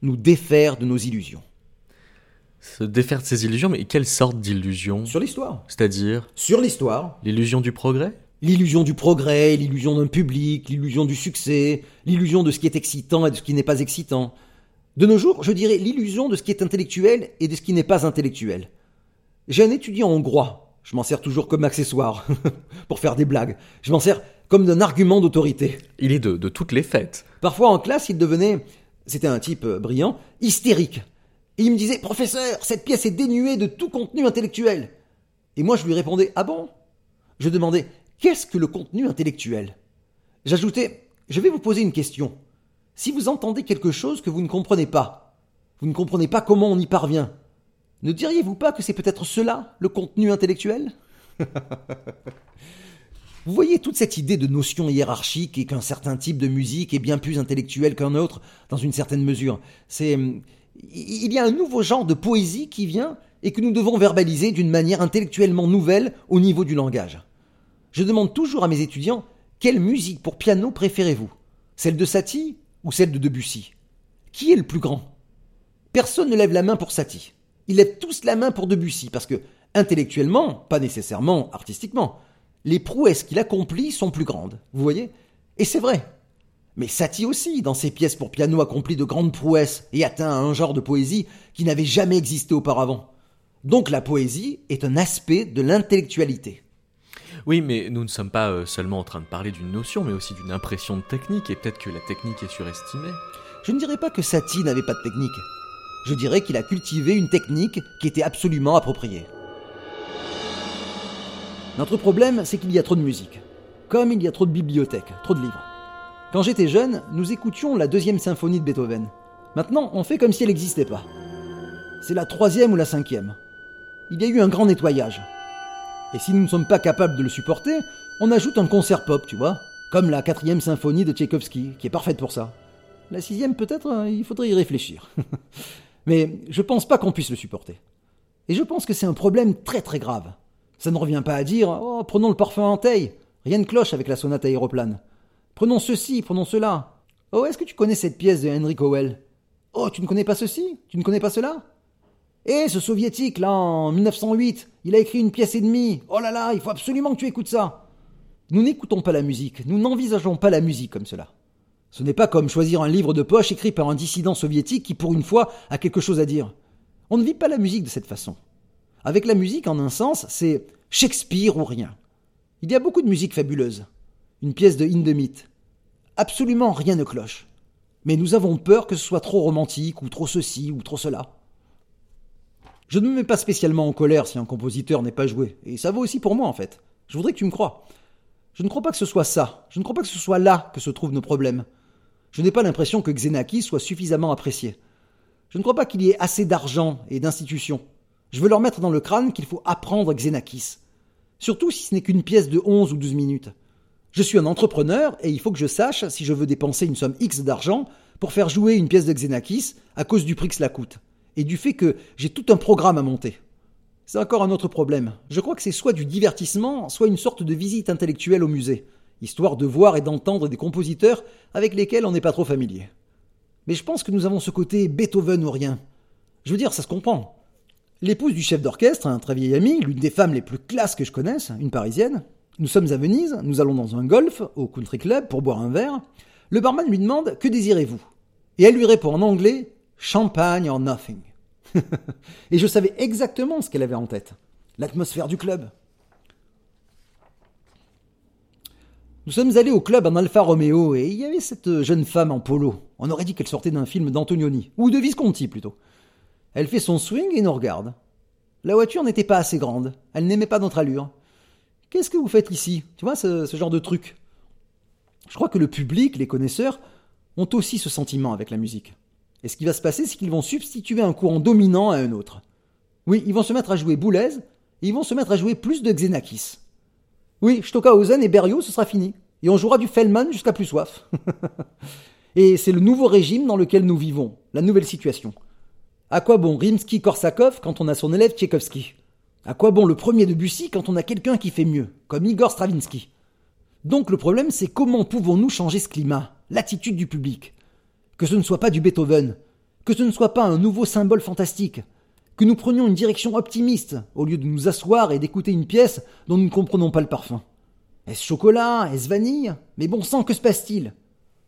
Nous défaire de nos illusions. Se défaire de ses illusions, mais quelle sorte d'illusion Sur l'histoire. C'est-à-dire Sur l'histoire. L'illusion du progrès L'illusion du progrès, l'illusion d'un public, l'illusion du succès, l'illusion de ce qui est excitant et de ce qui n'est pas excitant. De nos jours, je dirais l'illusion de ce qui est intellectuel et de ce qui n'est pas intellectuel. J'ai un étudiant hongrois. Je m'en sers toujours comme accessoire, pour faire des blagues. Je m'en sers comme d'un argument d'autorité. Il est de, de toutes les fêtes. Parfois en classe, il devenait, c'était un type brillant, hystérique. Il me disait, professeur, cette pièce est dénuée de tout contenu intellectuel. Et moi je lui répondais, ah bon? Je demandais, qu'est-ce que le contenu intellectuel? J'ajoutais, je vais vous poser une question. Si vous entendez quelque chose que vous ne comprenez pas, vous ne comprenez pas comment on y parvient, ne diriez-vous pas que c'est peut-être cela, le contenu intellectuel? Vous voyez toute cette idée de notion hiérarchique et qu'un certain type de musique est bien plus intellectuel qu'un autre, dans une certaine mesure. C'est. Il y a un nouveau genre de poésie qui vient et que nous devons verbaliser d'une manière intellectuellement nouvelle au niveau du langage. Je demande toujours à mes étudiants quelle musique pour piano préférez-vous? Celle de Satie ou celle de Debussy? Qui est le plus grand? Personne ne lève la main pour Satie. Ils lèvent tous la main pour Debussy parce que, intellectuellement, pas nécessairement artistiquement, les prouesses qu'il accomplit sont plus grandes, vous voyez? Et c'est vrai. Mais Satie aussi, dans ses pièces pour piano, accomplit de grandes prouesses et atteint un genre de poésie qui n'avait jamais existé auparavant. Donc la poésie est un aspect de l'intellectualité. Oui, mais nous ne sommes pas euh, seulement en train de parler d'une notion, mais aussi d'une impression de technique, et peut-être que la technique est surestimée. Je ne dirais pas que Satie n'avait pas de technique. Je dirais qu'il a cultivé une technique qui était absolument appropriée. Notre problème, c'est qu'il y a trop de musique. Comme il y a trop de bibliothèques, trop de livres. Quand j'étais jeune, nous écoutions la deuxième symphonie de Beethoven. Maintenant, on fait comme si elle n'existait pas. C'est la troisième ou la cinquième. Il y a eu un grand nettoyage. Et si nous ne sommes pas capables de le supporter, on ajoute un concert pop, tu vois, comme la quatrième symphonie de Tchaïkovski, qui est parfaite pour ça. La sixième, peut-être, hein, il faudrait y réfléchir. Mais je pense pas qu'on puisse le supporter. Et je pense que c'est un problème très très grave. Ça ne revient pas à dire Oh, prenons le parfum en taille. Rien ne cloche avec la sonate aéroplane. Prenons ceci, prenons cela. Oh, est-ce que tu connais cette pièce de Henry Cowell? Oh, tu ne connais pas ceci? Tu ne connais pas cela? Eh, ce soviétique, là, en 1908, il a écrit une pièce et demie. Oh là là, il faut absolument que tu écoutes ça. Nous n'écoutons pas la musique, nous n'envisageons pas la musique comme cela. Ce n'est pas comme choisir un livre de poche écrit par un dissident soviétique qui, pour une fois, a quelque chose à dire. On ne vit pas la musique de cette façon. Avec la musique, en un sens, c'est Shakespeare ou rien. Il y a beaucoup de musique fabuleuse. Une pièce de Hindemith. Absolument rien ne cloche. Mais nous avons peur que ce soit trop romantique, ou trop ceci, ou trop cela. Je ne me mets pas spécialement en colère si un compositeur n'est pas joué, et ça vaut aussi pour moi en fait. Je voudrais que tu me crois. Je ne crois pas que ce soit ça, je ne crois pas que ce soit là que se trouvent nos problèmes. Je n'ai pas l'impression que Xenakis soit suffisamment apprécié. Je ne crois pas qu'il y ait assez d'argent et d'institutions. Je veux leur mettre dans le crâne qu'il faut apprendre Xenakis. Surtout si ce n'est qu'une pièce de 11 ou 12 minutes. Je suis un entrepreneur et il faut que je sache si je veux dépenser une somme X d'argent pour faire jouer une pièce de Xenakis à cause du prix que cela coûte et du fait que j'ai tout un programme à monter. C'est encore un autre problème. Je crois que c'est soit du divertissement, soit une sorte de visite intellectuelle au musée, histoire de voir et d'entendre des compositeurs avec lesquels on n'est pas trop familier. Mais je pense que nous avons ce côté Beethoven ou rien. Je veux dire, ça se comprend. L'épouse du chef d'orchestre, un très vieil ami, l'une des femmes les plus classes que je connaisse, une parisienne. Nous sommes à Venise, nous allons dans un golf, au country club, pour boire un verre. Le barman lui demande Que désirez-vous? Et elle lui répond en anglais Champagne or nothing. Et je savais exactement ce qu'elle avait en tête. L'atmosphère du club. Nous sommes allés au club en Alfa Romeo et il y avait cette jeune femme en polo. On aurait dit qu'elle sortait d'un film d'Antonioni, ou de Visconti plutôt. Elle fait son swing et nous regarde. La voiture n'était pas assez grande. Elle n'aimait pas notre allure. Qu'est-ce que vous faites ici? Tu vois, ce, genre de truc. Je crois que le public, les connaisseurs, ont aussi ce sentiment avec la musique. Et ce qui va se passer, c'est qu'ils vont substituer un courant dominant à un autre. Oui, ils vont se mettre à jouer Boulez, ils vont se mettre à jouer plus de Xenakis. Oui, Stockhausen et Berriot, ce sera fini. Et on jouera du Fellman jusqu'à plus soif. et c'est le nouveau régime dans lequel nous vivons, la nouvelle situation. À quoi bon Rimsky-Korsakov quand on a son élève Tchaïkovski? À quoi bon le premier de Bussy quand on a quelqu'un qui fait mieux, comme Igor Stravinsky? Donc le problème c'est comment pouvons-nous changer ce climat, l'attitude du public? Que ce ne soit pas du Beethoven, que ce ne soit pas un nouveau symbole fantastique, que nous prenions une direction optimiste au lieu de nous asseoir et d'écouter une pièce dont nous ne comprenons pas le parfum. Est-ce chocolat? Est-ce vanille? Mais bon sang, que se passe-t-il?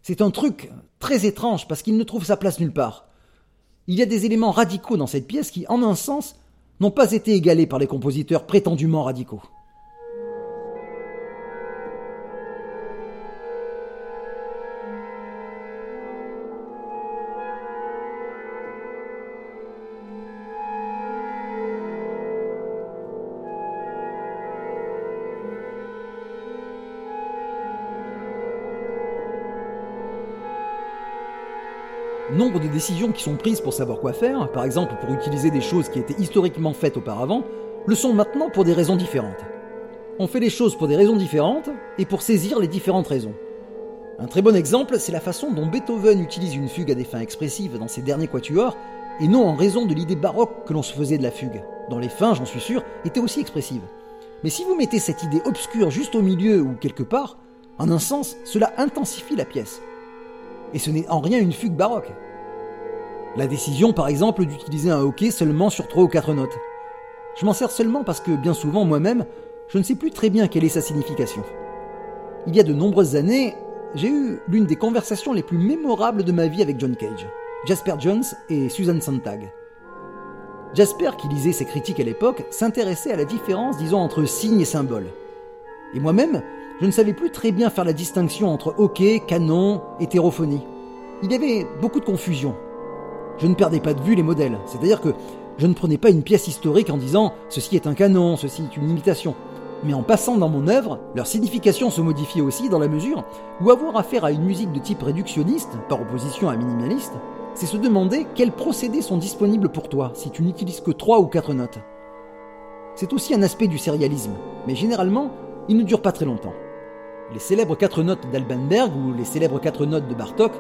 C'est un truc très étrange parce qu'il ne trouve sa place nulle part. Il y a des éléments radicaux dans cette pièce qui, en un sens, n'ont pas été égalés par les compositeurs prétendument radicaux. Nombre de décisions qui sont prises pour savoir quoi faire, par exemple pour utiliser des choses qui étaient historiquement faites auparavant, le sont maintenant pour des raisons différentes. on fait les choses pour des raisons différentes et pour saisir les différentes raisons. Un très bon exemple, c'est la façon dont Beethoven utilise une fugue à des fins expressives dans ses derniers quatuors, et non en raison de l'idée baroque que l'on se faisait de la fugue, dont les fins, j'en suis sûr, étaient aussi expressives. Mais si vous mettez cette idée obscure juste au milieu ou quelque part, en un sens, cela intensifie la pièce. Et ce n'est en rien une fugue baroque. La décision, par exemple, d'utiliser un hockey seulement sur trois ou quatre notes. Je m'en sers seulement parce que, bien souvent, moi-même, je ne sais plus très bien quelle est sa signification. Il y a de nombreuses années, j'ai eu l'une des conversations les plus mémorables de ma vie avec John Cage, Jasper Jones et Susan Sontag. Jasper, qui lisait ses critiques à l'époque, s'intéressait à la différence, disons, entre signe et symbole. Et moi-même, je ne savais plus très bien faire la distinction entre hockey, canon, hétérophonie. Il y avait beaucoup de confusion. Je ne perdais pas de vue les modèles, c'est-à-dire que je ne prenais pas une pièce historique en disant ceci est un canon, ceci est une imitation. Mais en passant dans mon œuvre, leur signification se modifiait aussi dans la mesure où avoir affaire à une musique de type réductionniste, par opposition à minimaliste, c'est se demander quels procédés sont disponibles pour toi si tu n'utilises que 3 ou 4 notes. C'est aussi un aspect du sérialisme, mais généralement, il ne dure pas très longtemps. Les célèbres 4 notes d'Albenberg ou les célèbres 4 notes de Bartok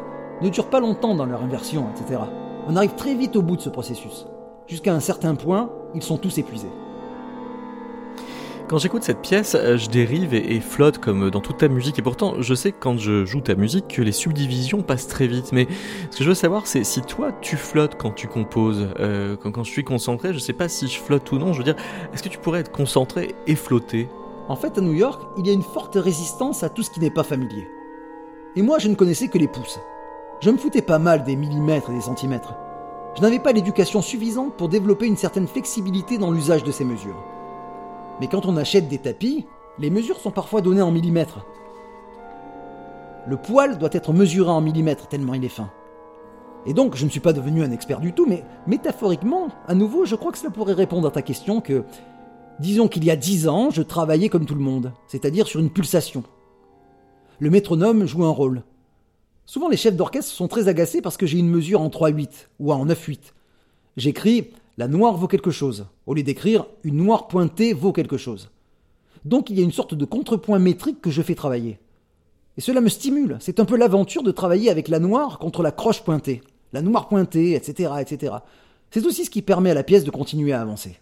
ne durent pas longtemps dans leur inversion, etc. On arrive très vite au bout de ce processus. Jusqu'à un certain point, ils sont tous épuisés. Quand j'écoute cette pièce, euh, je dérive et, flotte comme dans toute ta musique. Et pourtant, je sais que quand je joue ta musique, que les subdivisions passent très vite. Mais ce que je veux savoir, c'est si toi, tu flottes quand tu composes. Euh, quand, je suis concentré, je sais pas si je flotte ou non. Je veux dire, est-ce que tu pourrais être concentré et flotter? En fait, à New York, il y a une forte résistance à tout ce qui n'est pas familier. Et moi, je ne connaissais que les pouces. Je me foutais pas mal des millimètres et des centimètres. Je n'avais pas l'éducation suffisante pour développer une certaine flexibilité dans l'usage de ces mesures. Mais quand on achète des tapis, les mesures sont parfois données en millimètres. Le poil doit être mesuré en millimètres tellement il est fin. Et donc, je ne suis pas devenu un expert du tout, mais métaphoriquement, à nouveau, je crois que cela pourrait répondre à ta question que, disons qu'il y a dix ans, je travaillais comme tout le monde, c'est-à-dire sur une pulsation. Le métronome joue un rôle. Souvent, les chefs d'orchestre sont très agacés parce que j'ai une mesure en 3-8 ou en 9-8. J'écris la noire vaut quelque chose, au lieu d'écrire une noire pointée vaut quelque chose. Donc il y a une sorte de contrepoint métrique que je fais travailler. Et cela me stimule, c'est un peu l'aventure de travailler avec la noire contre la croche pointée, la noire pointée, etc., etc. C'est aussi ce qui permet à la pièce de continuer à avancer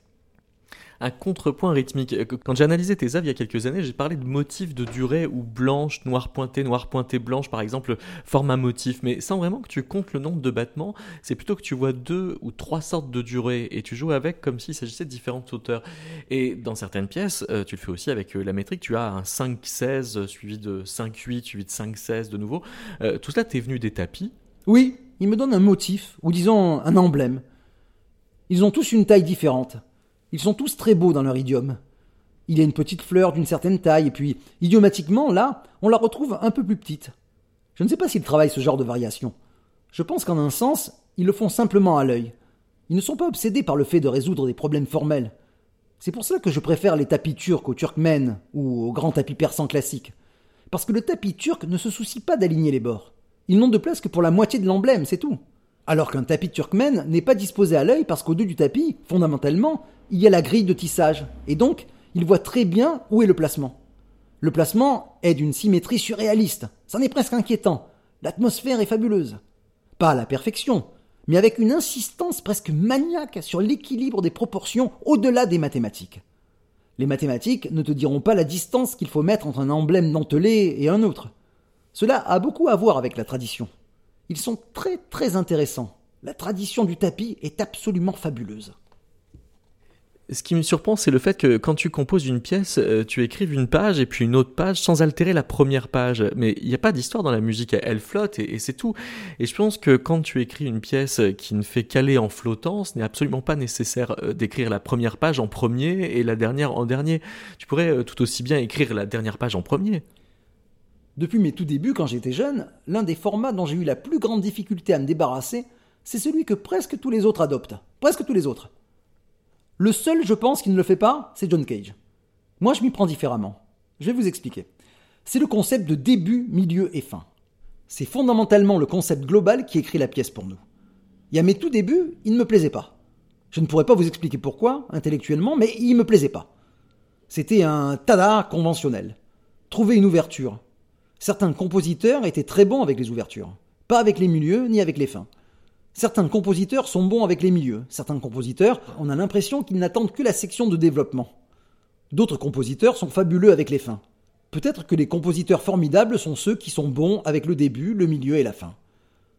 un contrepoint rythmique. Euh, quand j'ai analysé tes œuvres il y a quelques années, j'ai parlé de motifs de durée ou blanche, noir pointé, noir pointé, blanche, par exemple, format motif, mais sans vraiment que tu comptes le nombre de battements, c'est plutôt que tu vois deux ou trois sortes de durée et tu joues avec comme s'il s'agissait de différentes hauteurs. Et dans certaines pièces, euh, tu le fais aussi avec euh, la métrique, tu as un 5-16 suivi de 5-8, suivi de 5-16 de nouveau. tout cela t'es venu des tapis? Oui, ils me donnent un motif, ou disons un emblème. Ils ont tous une taille différente. Ils sont tous très beaux dans leur idiome. Il y a une petite fleur d'une certaine taille, et puis, idiomatiquement, là, on la retrouve un peu plus petite. Je ne sais pas s'ils travaillent ce genre de variation. Je pense qu'en un sens, ils le font simplement à l'œil. Ils ne sont pas obsédés par le fait de résoudre des problèmes formels. C'est pour cela que je préfère les tapis turcs au turkmen ou au grand tapis persan classique. Parce que le tapis turc ne se soucie pas d'aligner les bords. Ils n'ont de place que pour la moitié de l'emblème, c'est tout. Alors qu'un tapis turkmen n'est pas disposé à l'œil parce qu'au dos du tapis, fondamentalement, il y a la grille de tissage, et donc il voit très bien où est le placement. Le placement est d'une symétrie surréaliste, c'en est presque inquiétant. L'atmosphère est fabuleuse. Pas à la perfection, mais avec une insistance presque maniaque sur l'équilibre des proportions au-delà des mathématiques. Les mathématiques ne te diront pas la distance qu'il faut mettre entre un emblème dentelé et un autre. Cela a beaucoup à voir avec la tradition. Ils sont très très intéressants. La tradition du tapis est absolument fabuleuse. Ce qui me surprend, c'est le fait que quand tu composes une pièce, euh, tu écrives une page et puis une autre page sans altérer la première page. Mais il n'y a pas d'histoire dans la musique, elle flotte et, c'est tout. Et je pense que quand tu écris une pièce qui ne fait qu'aller en flottant, ce n'est absolument pas nécessaire euh, d'écrire la première page en premier et la dernière en dernier. Tu pourrais euh, tout aussi bien écrire la dernière page en premier. Depuis mes tout débuts, quand j'étais jeune, l'un des formats dont j'ai eu la plus grande difficulté à me débarrasser, c'est celui que presque tous les autres adoptent. Presque tous les autres. Le seul, je pense, qui ne le fait pas, c'est John Cage. Moi, je m'y prends différemment. Je vais vous expliquer. C'est le concept de début, milieu et fin. C'est fondamentalement le concept global qui écrit la pièce pour nous. Et à mes tout débuts, il ne me plaisait pas. Je ne pourrais pas vous expliquer pourquoi, intellectuellement, mais il ne me plaisait pas. C'était un tada conventionnel. Trouver une ouverture. Certains compositeurs étaient très bons avec les ouvertures, pas avec les milieux ni avec les fins. Certains compositeurs sont bons avec les milieux, certains compositeurs, on a l'impression qu'ils n'attendent que la section de développement. D'autres compositeurs sont fabuleux avec les fins. Peut-être que les compositeurs formidables sont ceux qui sont bons avec le début, le milieu et la fin.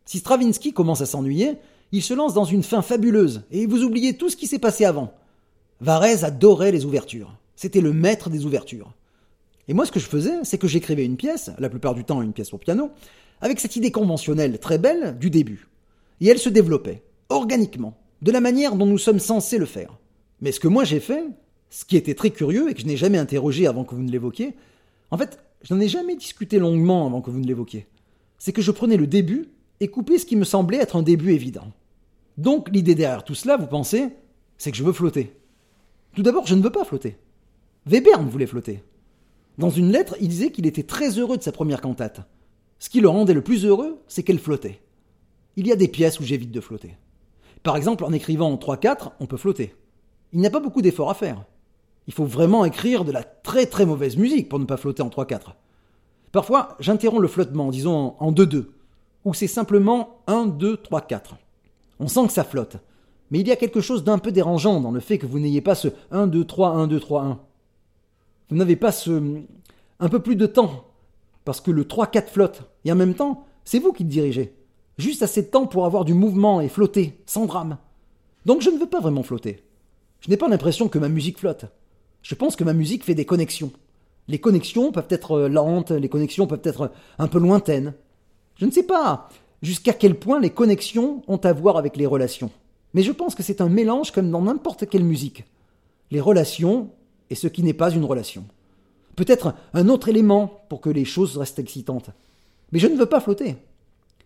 Si Stravinsky commence à s'ennuyer, il se lance dans une fin fabuleuse, et vous oubliez tout ce qui s'est passé avant. Varese adorait les ouvertures. C'était le maître des ouvertures. Et moi, ce que je faisais, c'est que j'écrivais une pièce, la plupart du temps une pièce pour piano, avec cette idée conventionnelle très belle du début. Et elle se développait, organiquement, de la manière dont nous sommes censés le faire. Mais ce que moi j'ai fait, ce qui était très curieux et que je n'ai jamais interrogé avant que vous ne l'évoquiez, en fait, je n'en ai jamais discuté longuement avant que vous ne l'évoquiez, c'est que je prenais le début et coupais ce qui me semblait être un début évident. Donc l'idée derrière tout cela, vous pensez, c'est que je veux flotter. Tout d'abord, je ne veux pas flotter. Webern voulait flotter. Dans une lettre, il disait qu'il était très heureux de sa première cantate. Ce qui le rendait le plus heureux, c'est qu'elle flottait. Il y a des pièces où j'évite de flotter. Par exemple, en écrivant en 3-4, on peut flotter. Il n'y a pas beaucoup d'efforts à faire. Il faut vraiment écrire de la très très mauvaise musique pour ne pas flotter en 3-4. Parfois, j'interromps le flottement, disons en 2-2, ou c'est simplement 1, 2, 3, 4. On sent que ça flotte. Mais il y a quelque chose d'un peu dérangeant dans le fait que vous n'ayez pas ce 1, 2, 3, 1, 2, 3, 1. Vous n'avez pas ce. un peu plus de temps. Parce que le 3-4 flotte. Et en même temps, c'est vous qui le dirigez. Juste assez de temps pour avoir du mouvement et flotter, sans drame. Donc je ne veux pas vraiment flotter. Je n'ai pas l'impression que ma musique flotte. Je pense que ma musique fait des connexions. Les connexions peuvent être euh, lentes, les connexions peuvent être un peu lointaines. Je ne sais pas jusqu'à quel point les connexions ont à voir avec les relations. Mais je pense que c'est un mélange comme dans n'importe quelle musique. Les relations et ce qui n'est pas une relation. Peut-être un autre élément pour que les choses restent excitantes. Mais je ne veux pas flotter.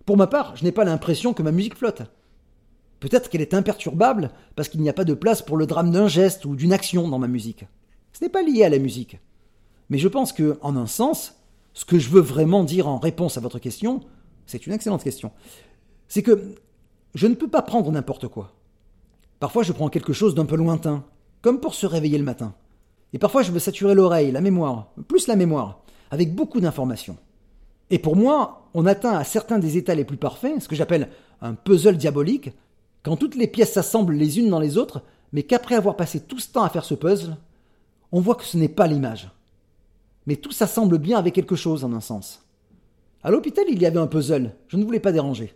Pour ma part, je n'ai pas l'impression que ma musique flotte. Peut-être qu'elle est imperturbable parce qu'il n'y a pas de place pour le drame d'un geste ou d'une action dans ma musique. Ce n'est pas lié à la musique. Mais je pense que, en un sens, ce que je veux vraiment dire en réponse à votre question, c'est une excellente question, c'est que je ne peux pas prendre n'importe quoi. Parfois, je prends quelque chose d'un peu lointain, comme pour se réveiller le matin. Et parfois, je veux saturer l'oreille, la mémoire, plus la mémoire, avec beaucoup d'informations. Et pour moi, on atteint à certains des états les plus parfaits, ce que j'appelle un puzzle diabolique, quand toutes les pièces s'assemblent les unes dans les autres, mais qu'après avoir passé tout ce temps à faire ce puzzle, on voit que ce n'est pas l'image. Mais tout s'assemble bien avec quelque chose en un sens. À l'hôpital, il y avait un puzzle, je ne voulais pas déranger.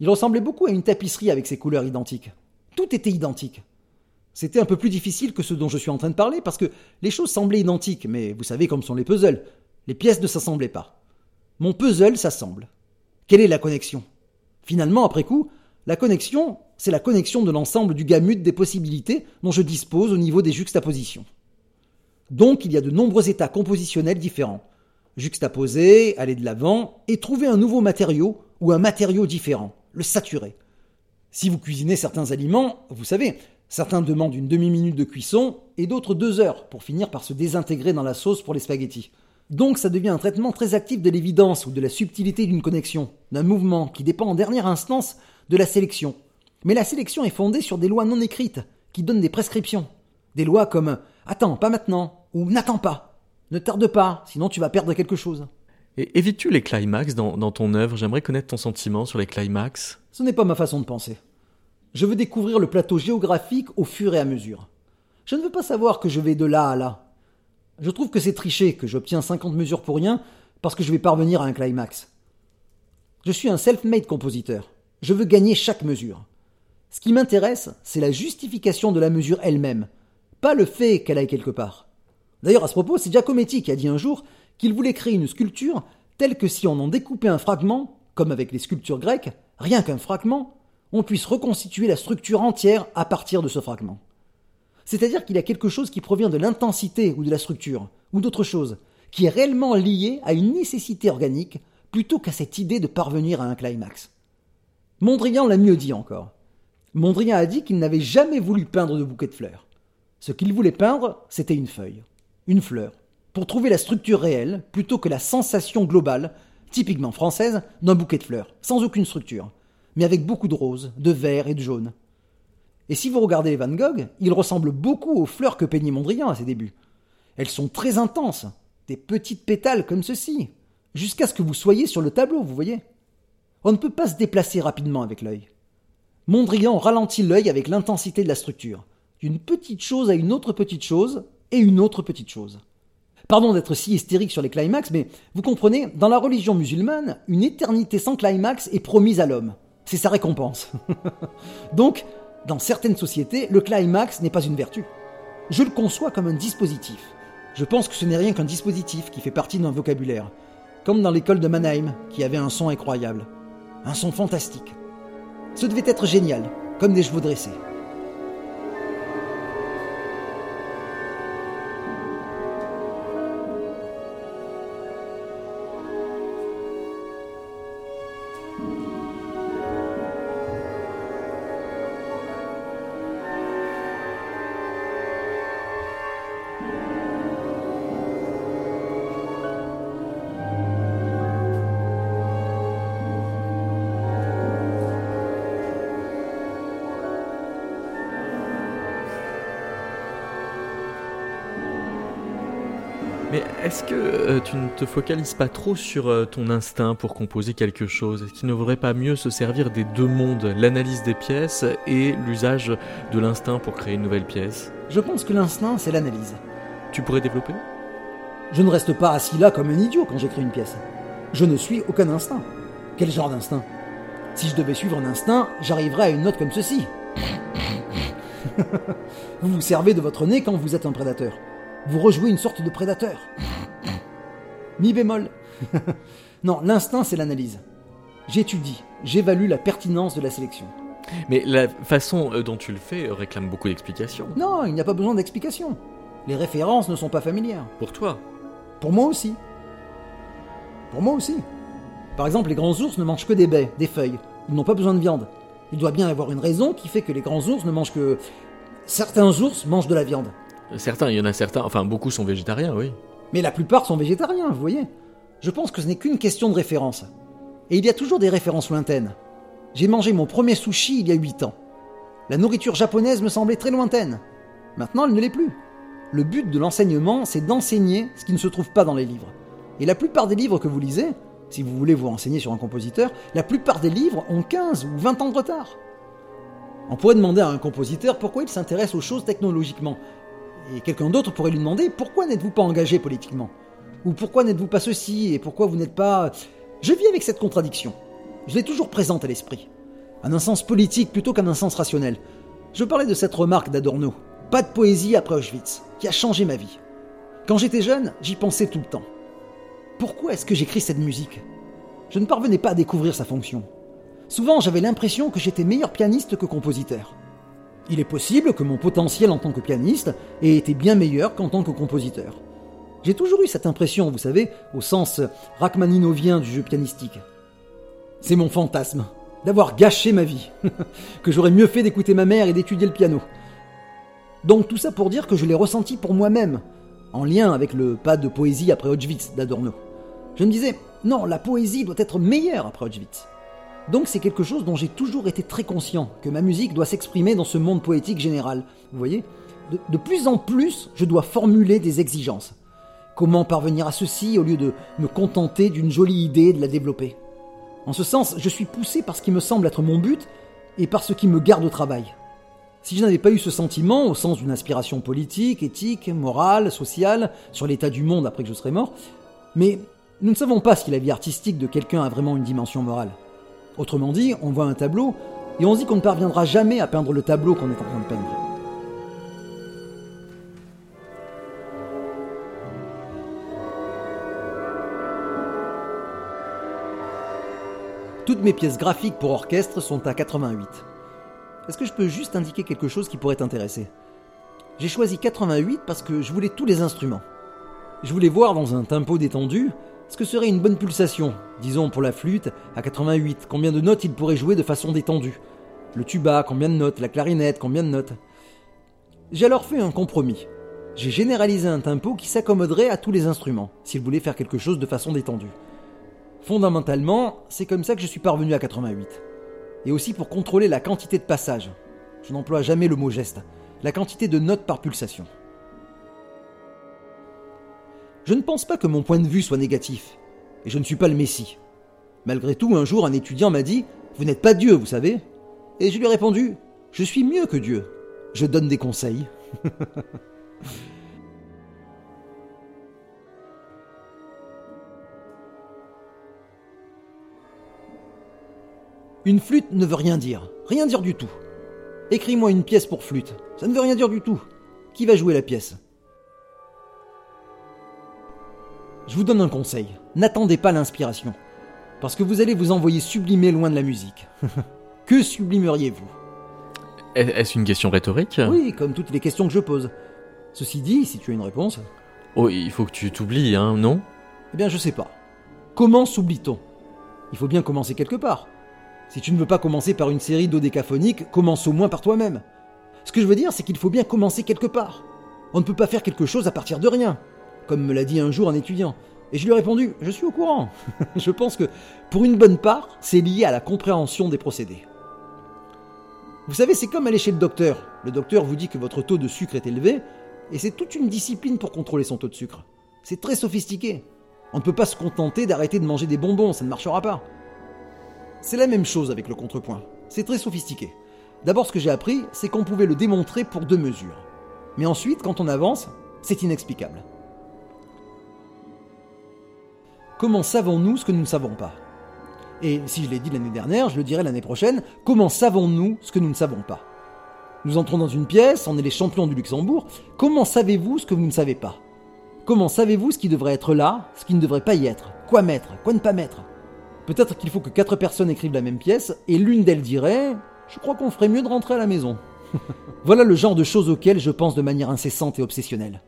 Il ressemblait beaucoup à une tapisserie avec ses couleurs identiques. Tout était identique. C'était un peu plus difficile que ce dont je suis en train de parler parce que les choses semblaient identiques, mais vous savez comme sont les puzzles. Les pièces ne s'assemblaient pas. Mon puzzle s'assemble. Quelle est la connexion? Finalement, après coup, la connexion, c'est la connexion de l'ensemble du gamut des possibilités dont je dispose au niveau des juxtapositions. Donc il y a de nombreux états compositionnels différents. Juxtaposer, aller de l'avant, et trouver un nouveau matériau ou un matériau différent, le saturer. Si vous cuisinez certains aliments, vous savez, Certains demandent une demi-minute de cuisson et d'autres deux heures pour finir par se désintégrer dans la sauce pour les spaghettis. Donc ça devient un traitement très actif de l'évidence ou de la subtilité d'une connexion, d'un mouvement qui dépend en dernière instance de la sélection. Mais la sélection est fondée sur des lois non écrites qui donnent des prescriptions. Des lois comme Attends, pas maintenant ou N'attends pas. Ne tarde pas, sinon tu vas perdre quelque chose. Et évites-tu les climax dans, dans ton œuvre? J'aimerais connaître ton sentiment sur les climax. Ce n'est pas ma façon de penser. Je veux découvrir le plateau géographique au fur et à mesure. Je ne veux pas savoir que je vais de là à là. Je trouve que c'est tricher que j'obtiens 50 mesures pour rien parce que je vais parvenir à un climax. Je suis un self-made compositeur. Je veux gagner chaque mesure. Ce qui m'intéresse, c'est la justification de la mesure elle-même, pas le fait qu'elle aille quelque part. D'ailleurs, à ce propos, c'est Giacometti qui a dit un jour qu'il voulait créer une sculpture telle que si on en découpait un fragment, comme avec les sculptures grecques, rien qu'un fragment, on puisse reconstituer la structure entière à partir de ce fragment. C'est-à-dire qu'il y a quelque chose qui provient de l'intensité ou de la structure, ou d'autre chose, qui est réellement lié à une nécessité organique plutôt qu'à cette idée de parvenir à un climax. Mondrian l'a mieux dit encore. Mondrian a dit qu'il n'avait jamais voulu peindre de bouquet de fleurs. Ce qu'il voulait peindre, c'était une feuille, une fleur, pour trouver la structure réelle plutôt que la sensation globale, typiquement française, d'un bouquet de fleurs, sans aucune structure, mais avec beaucoup de roses, de vert et de jaune. Et si vous regardez Van Gogh, il ressemble beaucoup aux fleurs que peignait Mondrian à ses débuts. Elles sont très intenses, des petites pétales comme ceci, jusqu'à ce que vous soyez sur le tableau, vous voyez. On ne peut pas se déplacer rapidement avec l'œil. Mondrian ralentit l'œil avec l'intensité de la structure, d'une petite chose à une autre petite chose, et une autre petite chose. Pardon d'être si hystérique sur les climax, mais vous comprenez, dans la religion musulmane, une éternité sans climax est promise à l'homme. C'est sa récompense. Donc, dans certaines sociétés, le climax n'est pas une vertu. Je le conçois comme un dispositif. Je pense que ce n'est rien qu'un dispositif qui fait partie d'un vocabulaire. Comme dans l'école de Mannheim, qui avait un son incroyable. Un son fantastique. Ce devait être génial, comme des chevaux dressés. Te focalises pas trop sur euh, ton instinct pour composer quelque chose Est-ce qu'il ne vaudrait pas mieux se servir des deux mondes, l'analyse des pièces et l'usage de l'instinct pour créer une nouvelle pièce? Je pense que l'instinct, c'est l'analyse. Tu pourrais développer? Je ne reste pas assis là comme un idiot quand j'écris une pièce. Je ne suis aucun instinct. Quel genre d'instinct? Si je devais suivre un instinct, j'arriverais à une note comme ceci. vous vous servez de votre nez quand vous êtes un prédateur. Vous rejouez une sorte de prédateur. Mi bémol. non, l'instinct, c'est l'analyse. J'étudie, j'évalue la pertinence de la sélection. Mais la façon euh, dont tu le fais euh, réclame beaucoup d'explications. Non, il n'y a pas besoin d'explication. Les références ne sont pas familières. Pour toi Pour moi aussi. Pour moi aussi. Par exemple, les grands ours ne mangent que des baies, des feuilles. Ils n'ont pas besoin de viande. Il doit bien y avoir une raison qui fait que les grands ours ne mangent que... Certains ours mangent de la viande. Certains, il y en a certains, enfin beaucoup sont végétariens, oui. Mais la plupart sont végétariens, vous voyez. Je pense que ce n'est qu'une question de référence. Et il y a toujours des références lointaines. J'ai mangé mon premier sushi il y a 8 ans. La nourriture japonaise me semblait très lointaine. Maintenant, elle ne l'est plus. Le but de l'enseignement, c'est d'enseigner ce qui ne se trouve pas dans les livres. Et la plupart des livres que vous lisez, si vous voulez vous renseigner sur un compositeur, la plupart des livres ont 15 ou 20 ans de retard. On pourrait demander à un compositeur pourquoi il s'intéresse aux choses technologiquement, et quelqu'un d'autre pourrait lui demander pourquoi n'êtes-vous pas engagé politiquement? Ou pourquoi n'êtes-vous pas ceci? Et pourquoi vous n'êtes pas... Je vis avec cette contradiction. Je l'ai toujours présente à l'esprit. En un sens politique plutôt qu'en un sens rationnel. Je parlais de cette remarque d'Adorno. Pas de poésie après Auschwitz, qui a changé ma vie. Quand j'étais jeune, j'y pensais tout le temps. Pourquoi est-ce que j'écris cette musique? Je ne parvenais pas à découvrir sa fonction. Souvent, j'avais l'impression que j'étais meilleur pianiste que compositeur. Il est possible que mon potentiel en tant que pianiste ait été bien meilleur qu'en tant que compositeur. J'ai toujours eu cette impression, vous savez, au sens rachmaninovien du jeu pianistique. C'est mon fantasme, d'avoir gâché ma vie, que j'aurais mieux fait d'écouter ma mère et d'étudier le piano. Donc tout ça pour dire que je l'ai ressenti pour moi-même, en lien avec le pas de poésie après Auschwitz d'Adorno. Je me disais, non, la poésie doit être meilleure après Auschwitz. Donc c'est quelque chose dont j'ai toujours été très conscient, que ma musique doit s'exprimer dans ce monde poétique général. Vous voyez? De, plus en plus, je dois formuler des exigences. Comment parvenir à ceci au lieu de me contenter d'une jolie idée et de la développer? En ce sens, je suis poussé par ce qui me semble être mon but et par ce qui me garde au travail. Si je n'avais pas eu ce sentiment, au sens d'une inspiration politique, éthique, morale, sociale, sur l'état du monde après que je serais mort, mais nous ne savons pas si la vie artistique de quelqu'un a vraiment une dimension morale. Autrement dit, on voit un tableau et on se dit qu'on ne parviendra jamais à peindre le tableau qu'on est en train de peindre. Toutes mes pièces graphiques pour orchestre sont à 88. Est-ce que je peux juste indiquer quelque chose qui pourrait t'intéresser? J'ai choisi 88 parce que je voulais tous les instruments. Je voulais voir dans un tempo détendu ce que serait une bonne pulsation, disons pour la flûte, à 88, combien de notes il pourrait jouer de façon détendue Le tuba, combien de notes La clarinette, combien de notes J'ai alors fait un compromis. J'ai généralisé un tempo qui s'accommoderait à tous les instruments, s'il voulait faire quelque chose de façon détendue. Fondamentalement, c'est comme ça que je suis parvenu à 88. Et aussi pour contrôler la quantité de passages. Je n'emploie jamais le mot geste. La quantité de notes par pulsation. Je ne pense pas que mon point de vue soit négatif, et je ne suis pas le Messie. Malgré tout, un jour, un étudiant m'a dit Vous n'êtes pas Dieu, vous savez Et je lui ai répondu Je suis mieux que Dieu. Je donne des conseils. Une flûte ne veut rien dire, rien dire du tout. Écris-moi une pièce pour flûte, ça ne veut rien dire du tout. Qui va jouer la pièce? Je vous donne un conseil, n'attendez pas l'inspiration, parce que vous allez vous envoyer sublimer loin de la musique. que sublimeriez-vous? Est-ce une question rhétorique? Oui, comme toutes les questions que je pose. Ceci dit, si tu as une réponse... Oh, il faut que tu t'oublies, hein, non? Eh bien, je sais pas. Comment s'oublie-t-on? Il faut bien commencer quelque part. Si tu ne veux pas commencer par une série dodécaphoniques, commence au moins par toi-même. Ce que je veux dire, c'est qu'il faut bien commencer quelque part. On ne peut pas faire quelque chose à partir de rien, comme me l'a dit un jour un étudiant. Et je lui ai répondu, je suis au courant. je pense que, pour une bonne part, c'est lié à la compréhension des procédés. Vous savez, c'est comme aller chez le docteur. Le docteur vous dit que votre taux de sucre est élevé, et c'est toute une discipline pour contrôler son taux de sucre. C'est très sophistiqué. On ne peut pas se contenter d'arrêter de manger des bonbons, ça ne marchera pas. C'est la même chose avec le contrepoint. C'est très sophistiqué. D'abord, ce que j'ai appris, c'est qu'on pouvait le démontrer pour deux mesures. Mais ensuite, quand on avance, c'est inexplicable. Comment savons-nous ce que nous ne savons pas? Et si je l'ai dit l'année dernière, je le dirai l'année prochaine, comment savons-nous ce que nous ne savons pas? Nous entrons dans une pièce, on est les champions du Luxembourg, comment savez-vous ce que vous ne savez pas? Comment savez-vous ce qui devrait être là, ce qui ne devrait pas y être? Quoi mettre Quoi ne pas mettre? Peut-être qu'il faut que quatre personnes écrivent la même pièce, et l'une d'elles dirait Je crois qu'on ferait mieux de rentrer à la maison. voilà le genre de choses auxquelles je pense de manière incessante et obsessionnelle.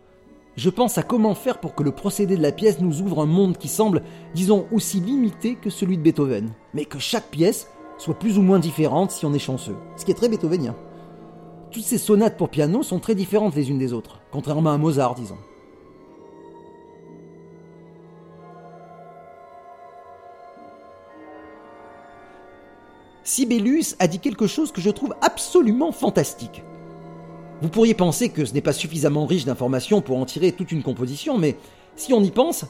Je pense à comment faire pour que le procédé de la pièce nous ouvre un monde qui semble, disons, aussi limité que celui de Beethoven, mais que chaque pièce soit plus ou moins différente si on est chanceux, ce qui est très beethovenien. Toutes ces sonates pour piano sont très différentes les unes des autres, contrairement à Mozart, disons. Sibelius a dit quelque chose que je trouve absolument fantastique. Vous pourriez penser que ce n'est pas suffisamment riche d'informations pour en tirer toute une composition, mais si on y pense,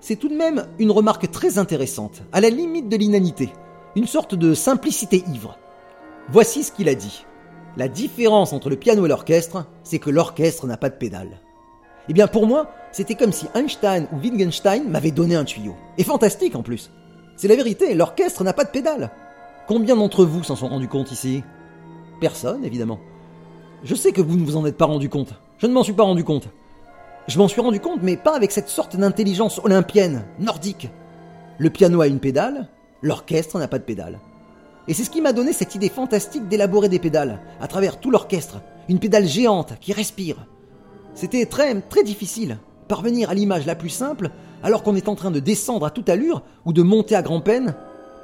c'est tout de même une remarque très intéressante, à la limite de l'inanité, une sorte de simplicité ivre. Voici ce qu'il a dit. La différence entre le piano et l'orchestre, c'est que l'orchestre n'a pas de pédale. Eh bien pour moi, c'était comme si Einstein ou Wittgenstein m'avaient donné un tuyau. Et fantastique en plus. C'est la vérité, l'orchestre n'a pas de pédale. Combien d'entre vous s'en sont rendus compte ici? Personne, évidemment. Je sais que vous ne vous en êtes pas rendu compte. Je ne m'en suis pas rendu compte. Je m'en suis rendu compte, mais pas avec cette sorte d'intelligence olympienne, nordique. Le piano a une pédale, l'orchestre n'a pas de pédale. Et c'est ce qui m'a donné cette idée fantastique d'élaborer des pédales, à travers tout l'orchestre, une pédale géante qui respire. C'était très, très difficile, parvenir à l'image la plus simple, alors qu'on est en train de descendre à toute allure ou de monter à grand-peine,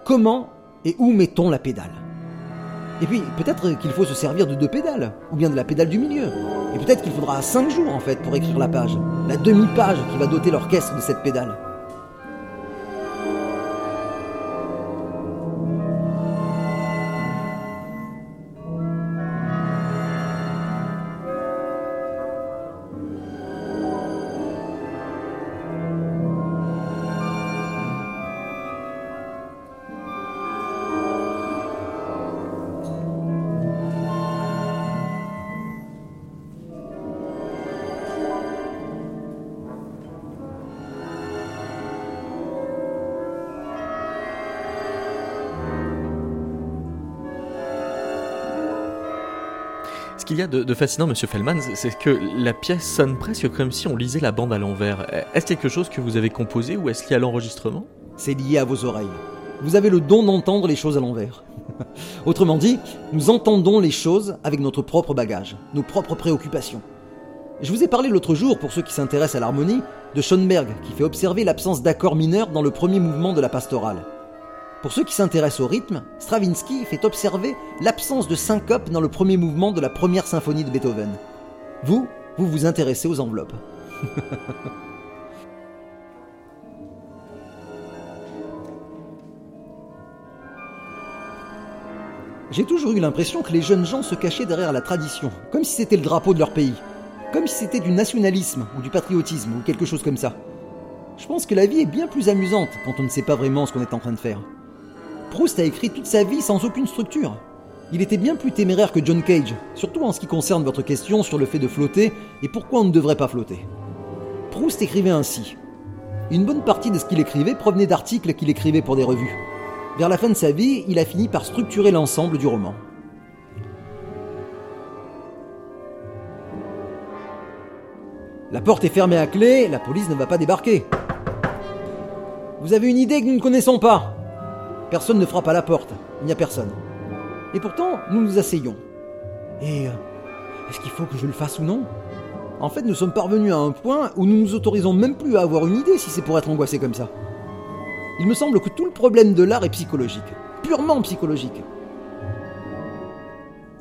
comment et où mettons la pédale? Et puis, peut-être qu'il faut se servir de deux pédales, ou bien de la pédale du milieu. Et peut-être qu'il faudra cinq jours en fait pour écrire la page, la demi-page qui va doter l'orchestre de cette pédale. Qu'il y a de, fascinant, monsieur Fellman, c'est que la pièce sonne presque comme si on lisait la bande à l'envers. Est-ce quelque chose que vous avez composé ou est-ce lié à l'enregistrement? C'est lié à vos oreilles. Vous avez le don d'entendre les choses à l'envers. Autrement dit, nous entendons les choses avec notre propre bagage, nos propres préoccupations. Je vous ai parlé l'autre jour, pour ceux qui s'intéressent à l'harmonie, de Schoenberg, qui fait observer l'absence d'accords mineurs dans le premier mouvement de la pastorale. Pour ceux qui s'intéressent au rythme, Stravinsky fait observer l'absence de syncope dans le premier mouvement de la première symphonie de Beethoven. Vous, vous vous intéressez aux enveloppes. J'ai toujours eu l'impression que les jeunes gens se cachaient derrière la tradition, comme si c'était le drapeau de leur pays, comme si c'était du nationalisme ou du patriotisme ou quelque chose comme ça. Je pense que la vie est bien plus amusante quand on ne sait pas vraiment ce qu'on est en train de faire. Proust a écrit toute sa vie sans aucune structure. Il était bien plus téméraire que John Cage, surtout en ce qui concerne votre question sur le fait de flotter et pourquoi on ne devrait pas flotter. Proust écrivait ainsi. Une bonne partie de ce qu'il écrivait provenait d'articles qu'il écrivait pour des revues. Vers la fin de sa vie, il a fini par structurer l'ensemble du roman. La porte est fermée à clé, la police ne va pas débarquer. Vous avez une idée que nous ne connaissons pas? Personne ne frappe à la porte, il n'y a personne. Et pourtant, nous nous asseyons. Et euh, est-ce qu'il faut que je le fasse ou non? En fait, nous sommes parvenus à un point où nous nous autorisons même plus à avoir une idée si c'est pour être angoissé comme ça. Il me semble que tout le problème de l'art est psychologique, purement psychologique.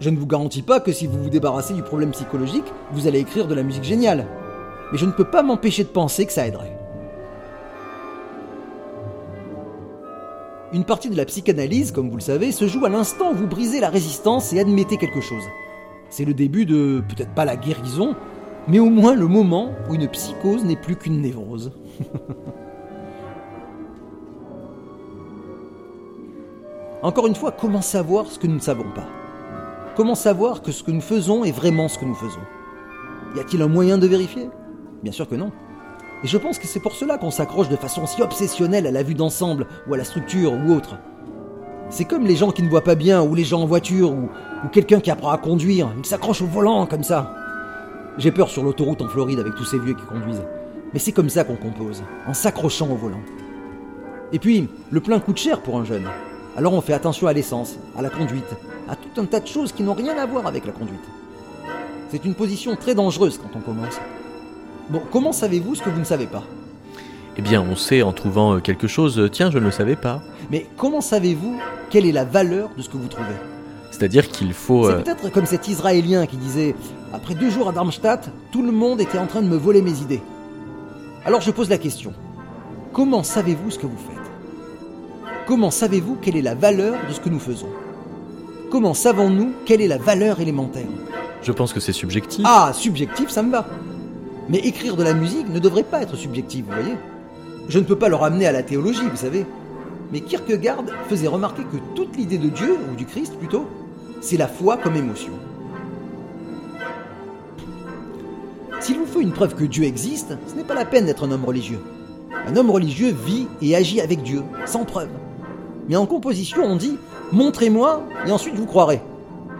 Je ne vous garantis pas que si vous vous débarrassez du problème psychologique, vous allez écrire de la musique géniale. Mais je ne peux pas m'empêcher de penser que ça aiderait. Une partie de la psychanalyse, comme vous le savez, se joue à l'instant où vous brisez la résistance et admettez quelque chose. C'est le début de, peut-être pas la guérison, mais au moins le moment où une psychose n'est plus qu'une névrose. Encore une fois, comment savoir ce que nous ne savons pas? Comment savoir que ce que nous faisons est vraiment ce que nous faisons? Y a-t-il un moyen de vérifier? Bien sûr que non. Et je pense que c'est pour cela qu'on s'accroche de façon si obsessionnelle à la vue d'ensemble, ou à la structure, ou autre. C'est comme les gens qui ne voient pas bien, ou les gens en voiture, ou, quelqu'un qui apprend à conduire, ils s'accrochent au volant comme ça. J'ai peur sur l'autoroute en Floride avec tous ces vieux qui conduisent. Mais c'est comme ça qu'on compose, en s'accrochant au volant. Et puis, le plein coûte cher pour un jeune. Alors on fait attention à l'essence, à la conduite, à tout un tas de choses qui n'ont rien à voir avec la conduite. C'est une position très dangereuse quand on commence. Bon, comment savez-vous ce que vous ne savez pas? Eh bien, on sait en trouvant quelque chose, tiens, je ne le savais pas. Mais comment savez-vous quelle est la valeur de ce que vous trouvez? C'est-à-dire qu'il faut... C'est euh, peut-être comme cet Israélien qui disait Après deux jours à Darmstadt, tout le monde était en train de me voler mes idées. Alors je pose la question Comment savez-vous ce que vous faites? Comment savez-vous quelle est la valeur de ce que nous faisons? Comment savons-nous quelle est la valeur élémentaire? Je pense que c'est subjectif. Ah, subjectif, ça me va. Mais écrire de la musique ne devrait pas être subjectif, vous voyez Je ne peux pas le ramener à la théologie, vous savez. Mais Kierkegaard faisait remarquer que toute l'idée de Dieu, ou du Christ plutôt, c'est la foi comme émotion. S'il vous faut une preuve que Dieu existe, ce n'est pas la peine d'être un homme religieux. Un homme religieux vit et agit avec Dieu, sans preuve. Mais en composition, on dit montrez-moi et ensuite vous croirez.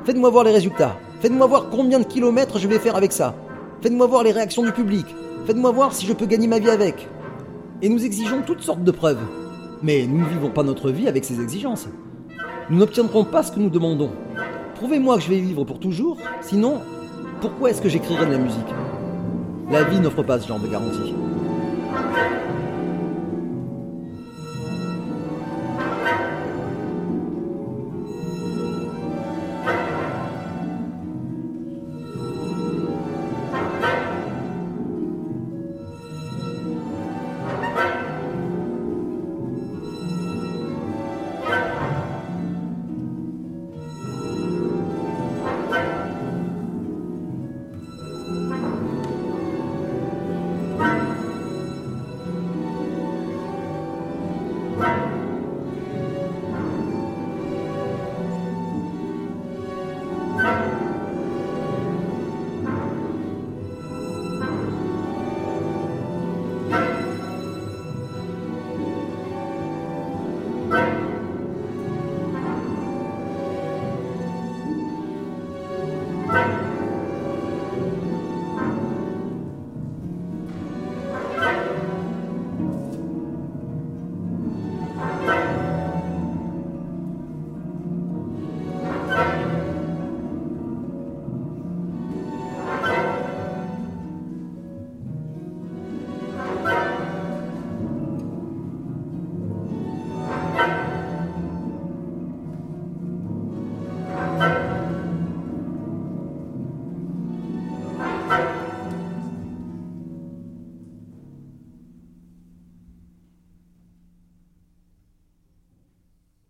Faites-moi voir les résultats. Faites-moi voir combien de kilomètres je vais faire avec ça. Faites-moi voir les réactions du public. Faites-moi voir si je peux gagner ma vie avec. Et nous exigeons toutes sortes de preuves. Mais nous ne vivons pas notre vie avec ces exigences. Nous n'obtiendrons pas ce que nous demandons. Prouvez-moi que je vais vivre pour toujours, sinon, pourquoi est-ce que j'écrirai de la musique? La vie n'offre pas ce genre de garantie.